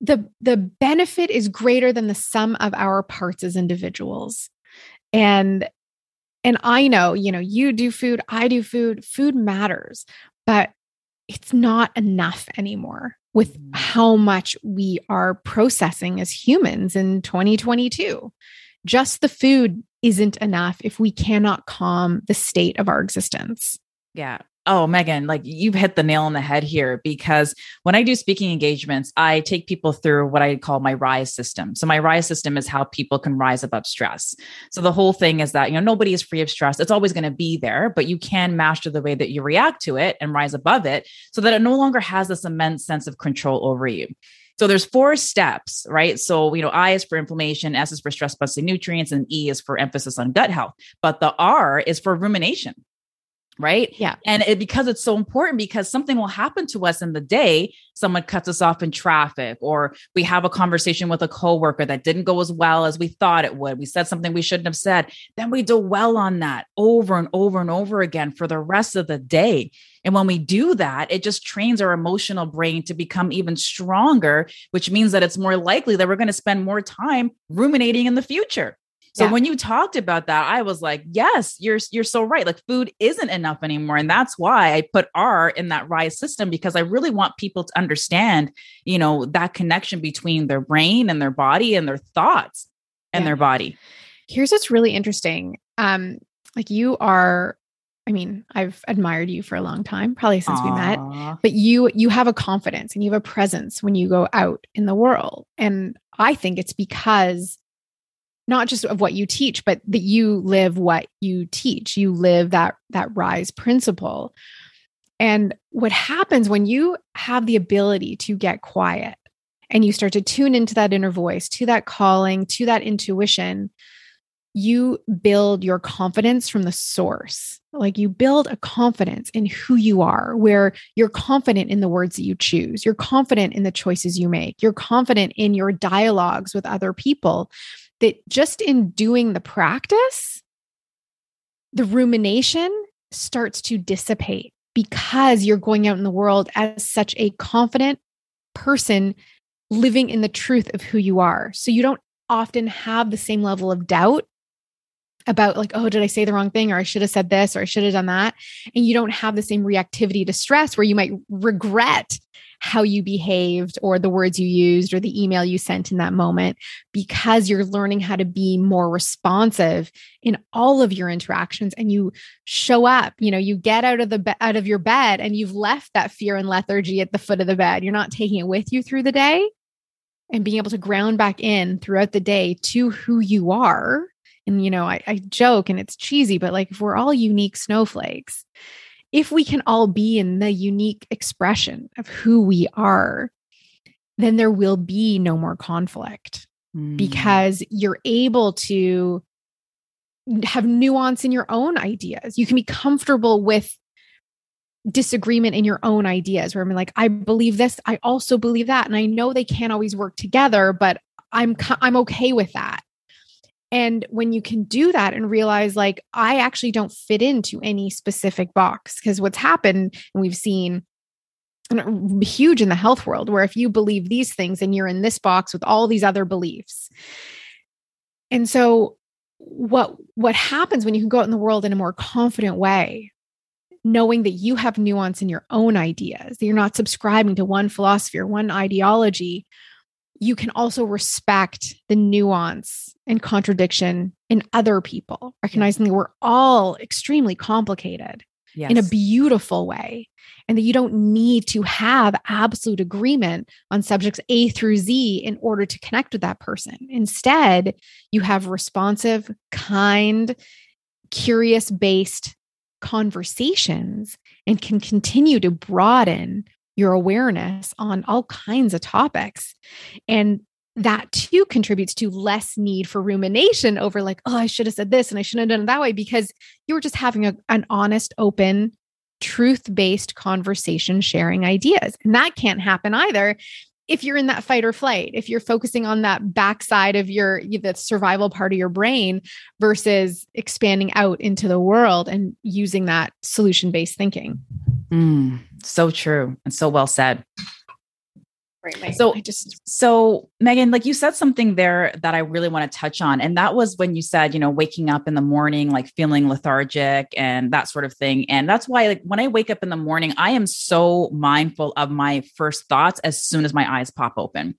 the the benefit is greater than the sum of our parts as individuals. And and I know, you know, you do food, I do food, food matters, but it's not enough anymore with mm. how much we are processing as humans in 2022. Just the food isn't enough if we cannot calm the state of our existence. Yeah. Oh, Meghan, like you've hit the nail on the head here because when I do speaking engagements, I take people through what I call my rise system. So my rise system is how people can rise above stress. So the whole thing is that, you know, nobody is free of stress. It's always going to be there, but you can master the way that you react to it and rise above it so that it no longer has this immense sense of control over you. So there's four steps, right? So, you know, I is for inflammation, S is for stress busting nutrients, and E is for emphasis on gut health. But the R is for rumination right? Yeah. And it, because it's so important because something will happen to us in the day. Someone cuts us off in traffic or we have a conversation with a coworker that didn't go as well as we thought it would. We said something we shouldn't have said. Then we dwell on that over and over and over again for the rest of the day. And when we do that it just trains our emotional brain to become even stronger which means that it's more likely that we're going to spend more time ruminating in the future so yeah. when you talked about that, I was like, yes, you're you're so right. Like food isn't enough anymore. And that's why I put R in that rise system because I really want people to understand, you know, that connection between their brain and their body and their thoughts and yeah. their body. Here's what's really interesting. Um, like you are I mean, I've admired you for a long time, probably since Aww. we met. But you you have a confidence and you have a presence when you go out in the world. And I think it's because not just of what you teach but that you live what you teach. You live that that rise principle. And what happens when you have the ability to get quiet and you start to tune into that inner voice to that calling to that intuition you build your confidence from the source. Like you build a confidence in who you are where you're confident in the words that you choose. You're confident in the choices you make. You're confident in your dialogues with other people that just in doing the practice, the rumination starts to dissipate because you're going out in the world as such a confident person living in the truth of who you are. So you don't often have the same level of doubt about like oh did i say the wrong thing or i should have said this or i should have done that and you don't have the same reactivity to stress where you might regret how you behaved or the words you used or the email you sent in that moment because you're learning how to be more responsive in all of your interactions and you show up you know you get out of the be- out of your bed and you've left that fear and lethargy at the foot of the bed. You're not taking it with you through the day and being able to ground back in throughout the day to who you are. And you know I, I joke and it's cheesy but like if we're all unique snowflakes if we can all be in the unique expression of who we are, then there will be no more conflict mm. because you're able to have nuance in your own ideas. You can be comfortable with disagreement in your own ideas where I'm like, I believe this, I also believe that. And I know they can't always work together, but I'm I'm okay with that. And when you can do that and realize, like, I actually don't fit into any specific box, because what's happened, and we've seen uh, huge in the health world, where if you believe these things and you're in this box with all these other beliefs. And so, what what happens when you can go out in the world in a more confident way knowing that you have nuance in your own ideas that you're not subscribing to one philosophy or one ideology you can also respect the nuance and contradiction in other people, recognizing that we're all extremely complicated yes. in a beautiful way, and that you don't need to have absolute agreement on subjects A through Z in order to connect with that person. Instead, you have responsive, kind, curious based conversations and can continue to broaden your awareness on all kinds of topics. And that too contributes to less need for rumination over, like, oh, I should have said this and I shouldn't have done it that way because you were just having a, an honest, open, truth based conversation, sharing ideas. And that can't happen either if you're in that fight or flight, if you're focusing on that backside of your the survival part of your brain versus expanding out into the world and using that solution based thinking. Mm, so true and so well said. Right, so I just so Meghan, like you said something there that I really want to touch on, and that was when you said, you know, waking up in the morning, like feeling lethargic and that sort of thing. And that's why, like, when I wake up in the morning, I am so mindful of my first thoughts as soon as my eyes pop open.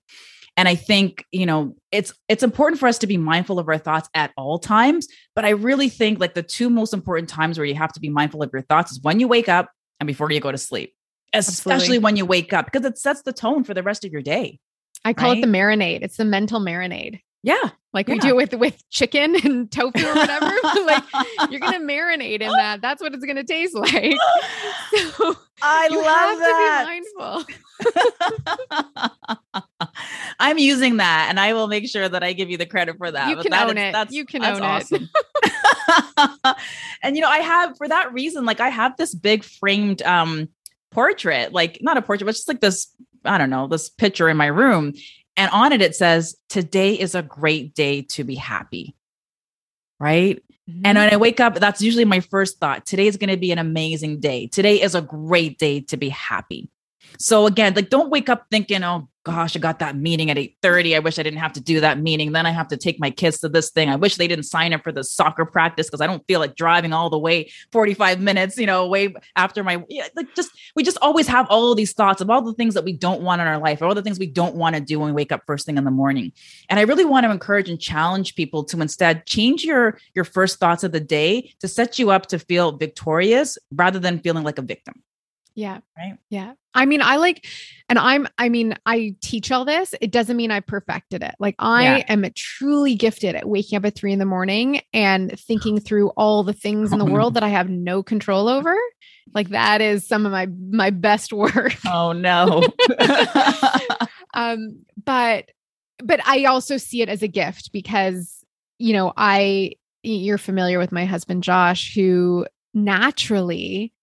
And I think, you know, it's it's important for us to be mindful of our thoughts at all times, but I really think like the two most important times where you have to be mindful of your thoughts is when you wake up and before you go to sleep, especially Absolutely. when you wake up, because it sets the tone for the rest of your day. I call right? it the marinade. It's the mental marinade. Yeah. Like yeah. we do with with chicken and tofu or whatever. like you're gonna marinate in that. That's what it's gonna taste like. So I love that. I'm using that and I will make sure that I give you the credit for that. You can that own is, it. That's, you can that's own awesome. it. and you know, I have for that reason, like I have this big framed um portrait, like not a portrait, but just like this, I don't know, this picture in my room. And on it, it says, Today is a great day to be happy. Right. Mm-hmm. And when I wake up, that's usually my first thought. Today is going to be an amazing day. Today is a great day to be happy. So again, like don't wake up thinking, oh gosh, I got that meeting at 8:30. I wish I didn't have to do that meeting. Then I have to take my kids to this thing. I wish they didn't sign up for the soccer practice because I don't feel like driving all the way 45 minutes, you know, away after my like just we just always have all these thoughts of all the things that we don't want in our life, all the things we don't want to do when we wake up first thing in the morning. And I really want to encourage and challenge people to instead change your your first thoughts of the day to set you up to feel victorious rather than feeling like a victim. Yeah. Right. Yeah. I mean, I like, and I'm, I mean, I teach all this. It doesn't mean I perfected it. Like, I yeah. am truly gifted at waking up at three in the morning and thinking through all the things in the world that I have no control over. Like, that is some of my, my best work. Oh, no. um, but, but I also see it as a gift because, you know, I, you're familiar with my husband, Josh, who naturally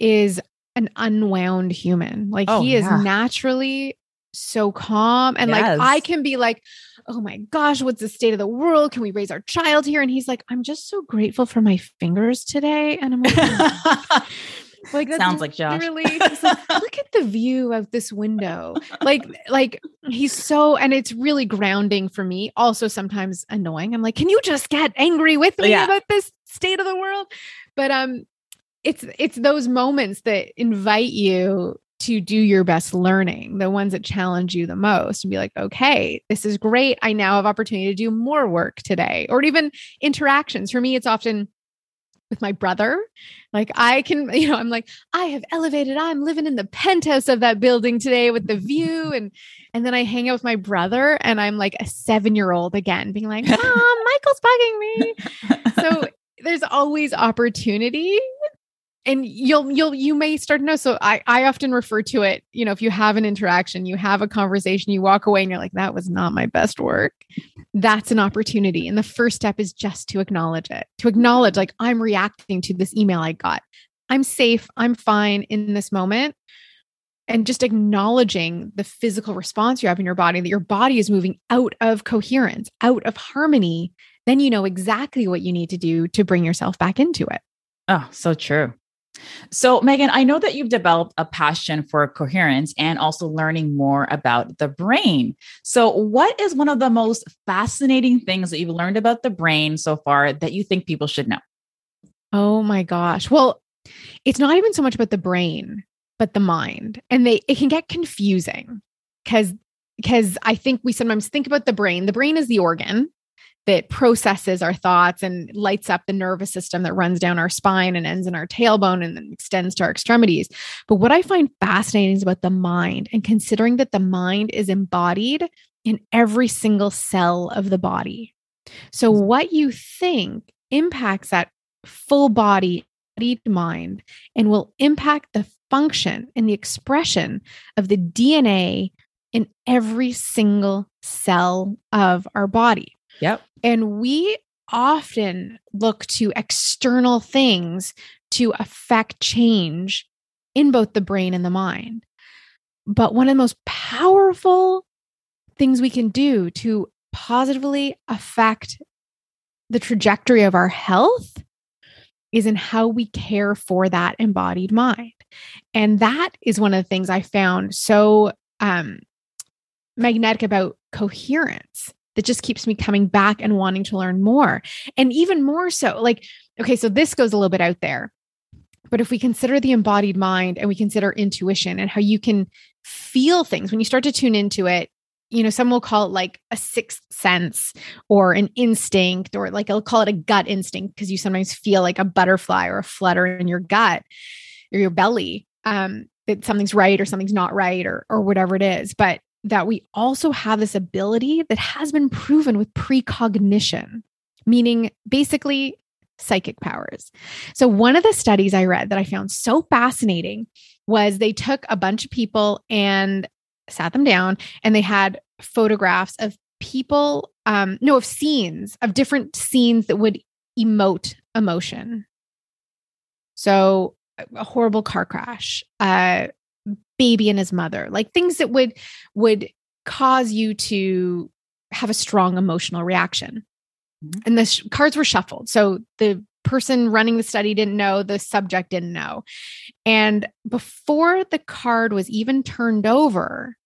is an unwound human. Like oh, he is yeah. naturally so calm and yes. like I can be like, "Oh my gosh, what's the state of the world? Can we raise our child here?" And he's like, "I'm just so grateful for my fingers today." And I'm like, Like that sounds like Josh. Really, like, look at the view of this window. Like, like he's so, and it's really grounding for me. Also, sometimes annoying. I'm like, can you just get angry with me Yeah. about this state of the world? But um, it's it's those moments that invite you to do your best learning, the ones that challenge you the most, and be like, okay, this is great. I now have opportunity to do more work today, or even interactions. For me, it's often with my brother. Like I can, you know, I'm like, I have elevated. I'm living in the penthouse of that building today with the view. And and then I hang out with my brother and I'm like a seven-year-old again, being like, Mom, Michael's bugging me. So there's always opportunity. And you'll you'll you may start to know. So I I often refer to it, you know, if you have an interaction, you have a conversation, you walk away and you're like, that was not my best work that's an opportunity. And the first step is just to acknowledge it, to acknowledge, like, I'm reacting to this email I got. I'm safe. I'm fine in this moment. And just acknowledging the physical response you have in your body, that your body is moving out of coherence, out of harmony, then you know exactly what you need to do to bring yourself back into it. Oh, so true. So, Meghan, I know that you've developed a passion for coherence and also learning more about the brain. So, what is one of the most fascinating things that you've learned about the brain so far that you think people should know? Oh my gosh. Well, it's not even so much about the brain, but the mind. And they it can get confusing because because I think we sometimes think about the brain. The brain is the organ that processes our thoughts and lights up the nervous system that runs down our spine and ends in our tailbone and then extends to our extremities. But what I find fascinating is about the mind and considering that the mind is embodied in every single cell of the body. So mm-hmm. what you think impacts that full body mind and will impact the function and the expression of the DNA in every single cell of our body. Yep. And we often look to external things to affect change in both the brain and the mind. But one of the most powerful things we can do to positively affect the trajectory of our health is in how we care for that embodied mind. And that is one of the things I found so um, magnetic about coherence that just keeps me coming back and wanting to learn more. And even more so, like, okay, so this goes a little bit out there. But if we consider the embodied mind and we consider intuition and how you can feel things when you start to tune into it, you know, some will call it like a sixth sense or an instinct, or like I'll call it a gut instinct because you sometimes feel like a butterfly or a flutter in your gut or your belly um, that something's right or something's not right or or whatever it is. But that we also have this ability that has been proven with precognition, meaning basically psychic powers. So, one of the studies I read that I found so fascinating was they took a bunch of people and sat them down and they had photographs of people, um, no, of scenes, of different scenes that would emote emotion. So, a horrible car crash, uh, baby and his mother like things that would would cause you to have a strong emotional reaction. Mhm. and the sh- cards were shuffled so the person running the study didn't know the subject didn't know. And before the card was even turned over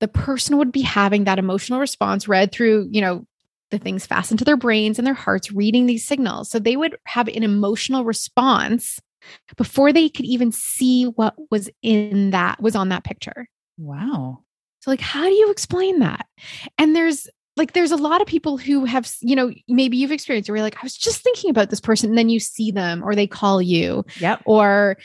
the person would be having that emotional response read through you know the things fastened to their brains and their hearts reading these signals. So they would have an emotional response before they could even see what was in that was on that picture. Wow. So like how do you explain that? And there's like there's a lot of people who have you know maybe you've experienced where you're like I was just thinking about this person and then you see them or they call you Yep. or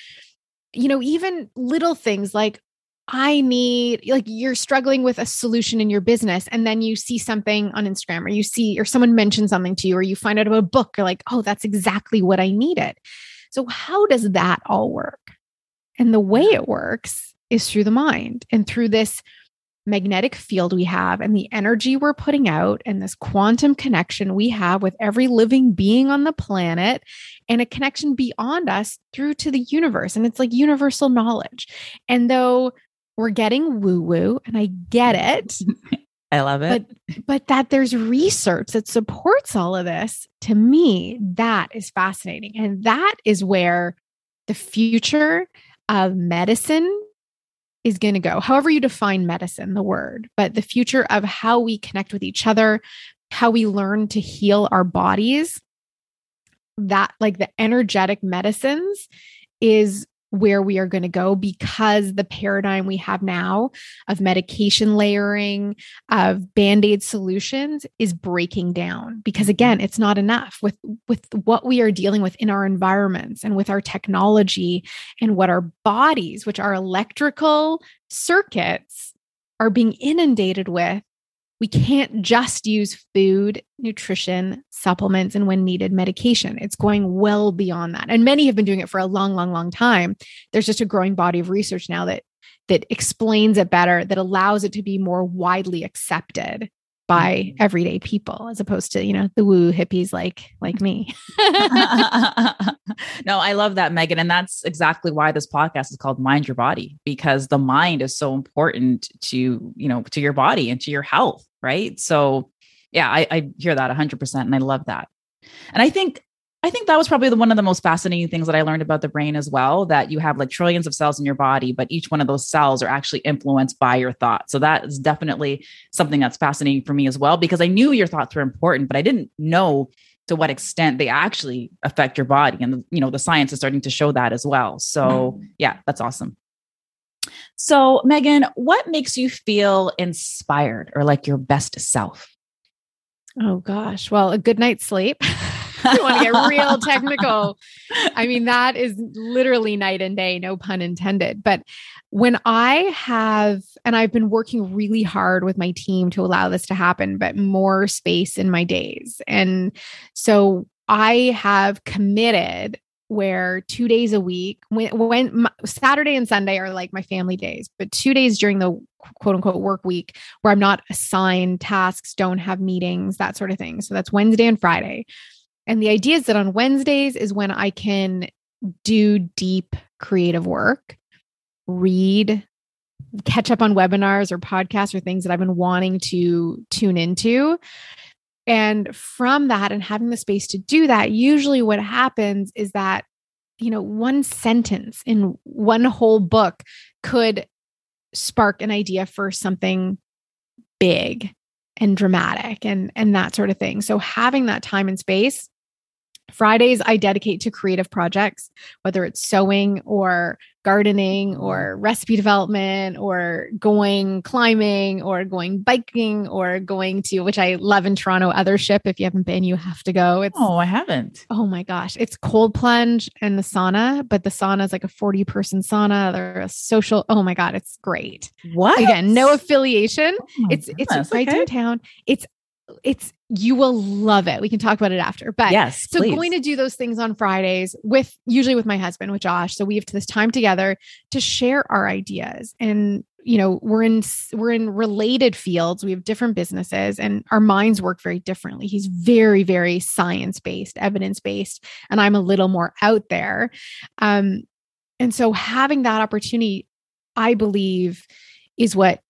you know even little things like I need like you're struggling with a solution in your business and then you see something on Instagram or you see or someone mentions something to you or you find out about a book you're like oh that's exactly what I needed. So how does that all work? And the way it works is through the mind and through this magnetic field we have and the energy we're putting out and this quantum connection we have with every living being on the planet and a connection beyond us through to the universe. And it's like universal knowledge. And though we're getting woo woo and i get it I love it. but but that there's research that supports all of this to me that is fascinating and that is where the future of medicine is going to go, however you define medicine, the word, but the future of how we connect with each other, how we learn to heal our bodies, that like the energetic medicines is where we are going to go because the paradigm we have now of medication layering, of band-aid solutions is breaking down because mm-hmm. again, it's not enough with with what we are dealing with in our environments and with our technology and what our bodies, which are electrical circuits are being inundated with we can't just use food, nutrition, supplements, and when needed, medication. It's going well beyond that. And many have been doing it for a long, long, long time. There's just a growing body of research now that that explains it better, that allows it to be more widely accepted by mm-hmm. everyday people as opposed to you know the woo hippies like like me no i love that meghan and that's exactly why this podcast is called mind your body because the mind is so important to you know to your body and to your health right so yeah i, I hear that 100% and i love that and i think I think that was probably the, one of the most fascinating things that I learned about the brain as well that you have like trillions of cells in your body, but each one of those cells are actually influenced by your thoughts. So that is definitely something that's fascinating for me as well, because I knew your thoughts were important, but I didn't know to what extent they actually affect your body. And, you know, the science is starting to show that as well. So mm-hmm. yeah, that's awesome. So, Meghan, what makes you feel inspired or like your best self? Oh, gosh. Well, a good night's sleep. you want to get real technical. I mean, that is literally night and day, no pun intended. But when I have, and I've been working really hard with my team to allow this to happen, but more space in my days. And so I have committed where two days a week when, when my, saturday and sunday are like my family days but two days during the quote unquote work week where i'm not assigned tasks don't have meetings that sort of thing so that's wednesday and friday and the idea is that on Wednesdays is when I can do deep creative work, read, catch up on webinars or podcasts or things that I've been wanting to tune into. And from that and having the space to do that, usually what happens is that, you know, one sentence in one whole book could spark an idea for something big and dramatic and and that sort of thing. So having that time and space Fridays I dedicate to creative projects, whether it's sewing or gardening mm-hmm. or recipe development or going climbing or going biking or going to which I love in Toronto Othership if you haven't been you have to go. It's Oh I haven't. Oh my gosh. It's cold plunge and the sauna but the sauna is like a 40 person sauna. They're a social oh my god it's great. What? Again no affiliation. Oh it's goodness, it's right okay. downtown it's it's you will love it. We can talk about it after. But yes, so please. going to do those things on Fridays with usually with my husband, with Josh. So we have this time together to share our ideas. And you know, we're in we're in related fields. We have different businesses and our minds work very differently. He's very, very science-based, evidence-based, and I'm a little more out there. Um, and so having that opportunity, I believe, is what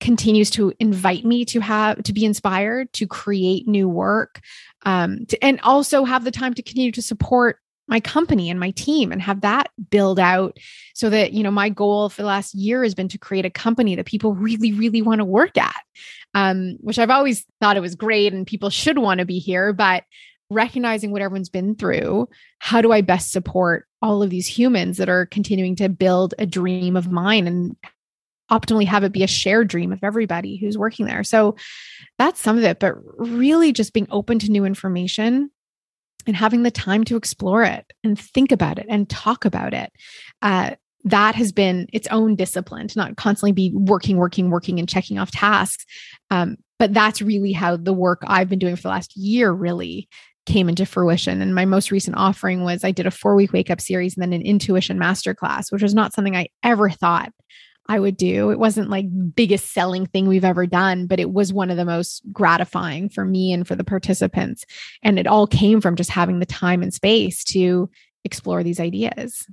continues to invite me to have to be inspired to create new work um, to, and also have the time to continue to support my company and my team and have that build out so that you know my goal for the last year has been to create a company that people really really want to work at um, which i've always thought it was great and people should want to be here but recognizing what everyone's been through how do i best support all of these humans that are continuing to build a dream of mine and optimally have it be a shared dream of everybody who's working there. So that's some of it, but really just being open to new information and having the time to explore it and think about it and talk about it. Uh, that has been its own discipline to not constantly be working, working, working, and checking off tasks. Um, but that's really how the work I've been doing for the last year really came into fruition. And my most recent offering was I did a four week wake up series and then an intuition masterclass, which was not something I ever thought I would do. It wasn't like biggest selling thing we've ever done, but it was one of the most gratifying for me and for the participants. And it all came from just having the time and space to explore these ideas.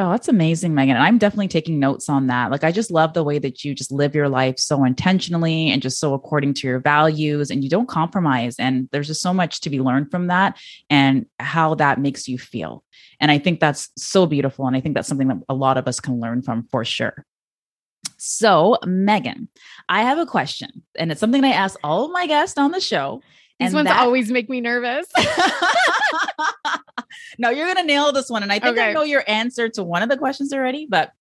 Oh, that's amazing, Meghan. And I'm definitely taking notes on that. Like, I just love the way that you just live your life so intentionally and just so according to your values and you don't compromise. And there's just so much to be learned from that and how that makes you feel. And I think that's so beautiful. And I think that's something that a lot of us can learn from for sure. So, Meghan, I have a question, and it's something I ask all of my guests on the show. These ones that- always make me nervous. no, you're gonna nail this one. And I think okay. I know your answer to one of the questions already, but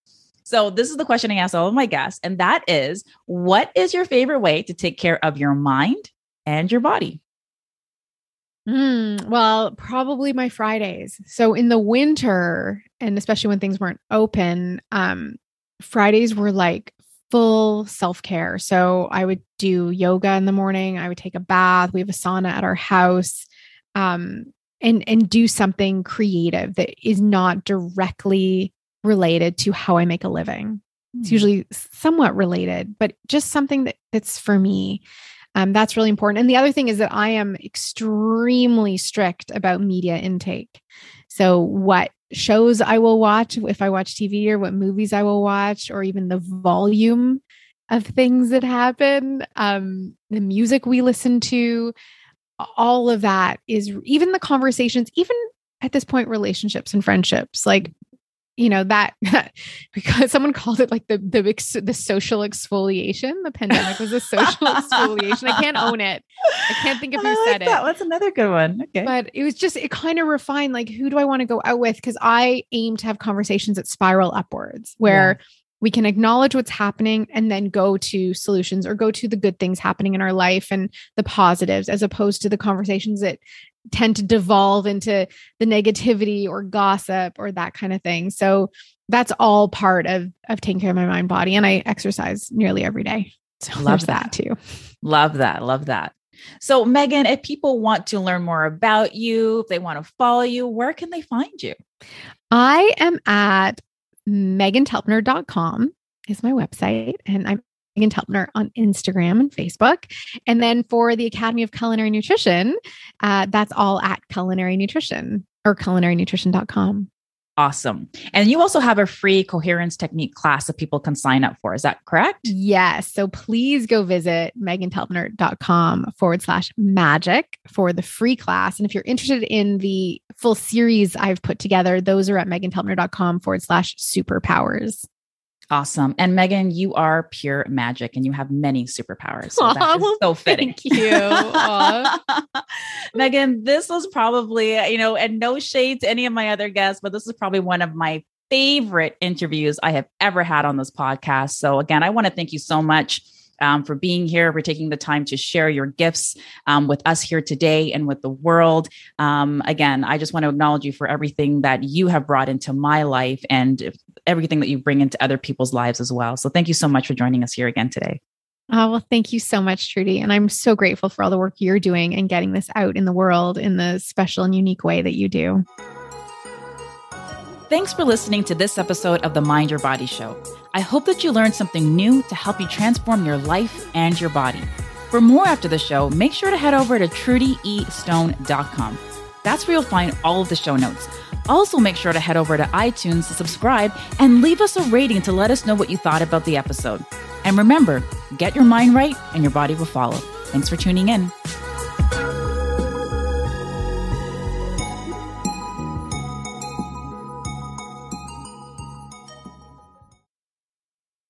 so this is the question I ask all of my guests, and that is what is your favorite way to take care of your mind and your body? Mm, well, probably my Fridays. So in the winter, and especially when things weren't open, um, Fridays were like full self care. So I would do yoga in the morning. I would take a bath. We have a sauna at our house. Um, and and do something creative that is not directly related to how I make a living. It's hmm. usually somewhat related, but just something that that's for me. Um, that's really important. And the other thing is that I am extremely strict about media intake. So, what shows I will watch, if I watch TV, or what movies I will watch, or even the volume of things that happen, um, the music we listen to, all of that is even the conversations, even at this point, relationships and friendships, like you know that because someone called it like the the the social exfoliation. The pandemic was a social exfoliation. I can't own it. I can't think of who like said that. it. What's another good one? Okay, but it was just it kind of refined like who do I want to go out with because I aim to have conversations that spiral upwards where. Yeah. We can acknowledge what's happening and then go to solutions or go to the good things happening in our life and the positives, as opposed to the conversations that tend to devolve into the negativity or gossip or that kind of thing. So that's all part of of taking care of my mind body and I exercise nearly every day. So love that. that too. Love that. Love that. So Meghan, if people want to learn more about you, if they want to follow you, where can they find you? I am at meghantelpner.com is my website and I'm Meghan Telpner on Instagram and Facebook. And then for the Academy of Culinary Nutrition, uh, that's all at Culinary Nutrition or culinarynutrition.com. Awesome. And you also have a free coherence technique class that people can sign up for. Is that correct? Yes. So please go visit meghantelpner.com forward slash magic for the free class. And if you're interested in the full series I've put together, those are at meghantelpner.com forward slash superpowers. Awesome. And Meghan, you are pure magic and you have many superpowers. So that is so fitting. Thank you. Meghan, this was probably, you know, and no shade to any of my other guests, but this is probably one of my favorite interviews I have ever had on this podcast. So again, I want to thank you so much um, for being here, for taking the time to share your gifts um, with us here today and with the world. Um, again, I just want to acknowledge you for everything that you have brought into my life and everything that you bring into other people's lives as well. So thank you so much for joining us here again today. Oh, well, thank you so much, Trudy. And I'm so grateful for all the work you're doing and getting this out in the world in the special and unique way that you do. Thanks for listening to this episode of the Mind Your Body Show. I hope that you learned something new to help you transform your life and your body. For more after the show, make sure to head over to trudyestone.com. That's where you'll find all of the show notes. Also, make sure to head over to iTunes to subscribe and leave us a rating to let us know what you thought about the episode. And remember, get your mind right and your body will follow. Thanks for tuning in.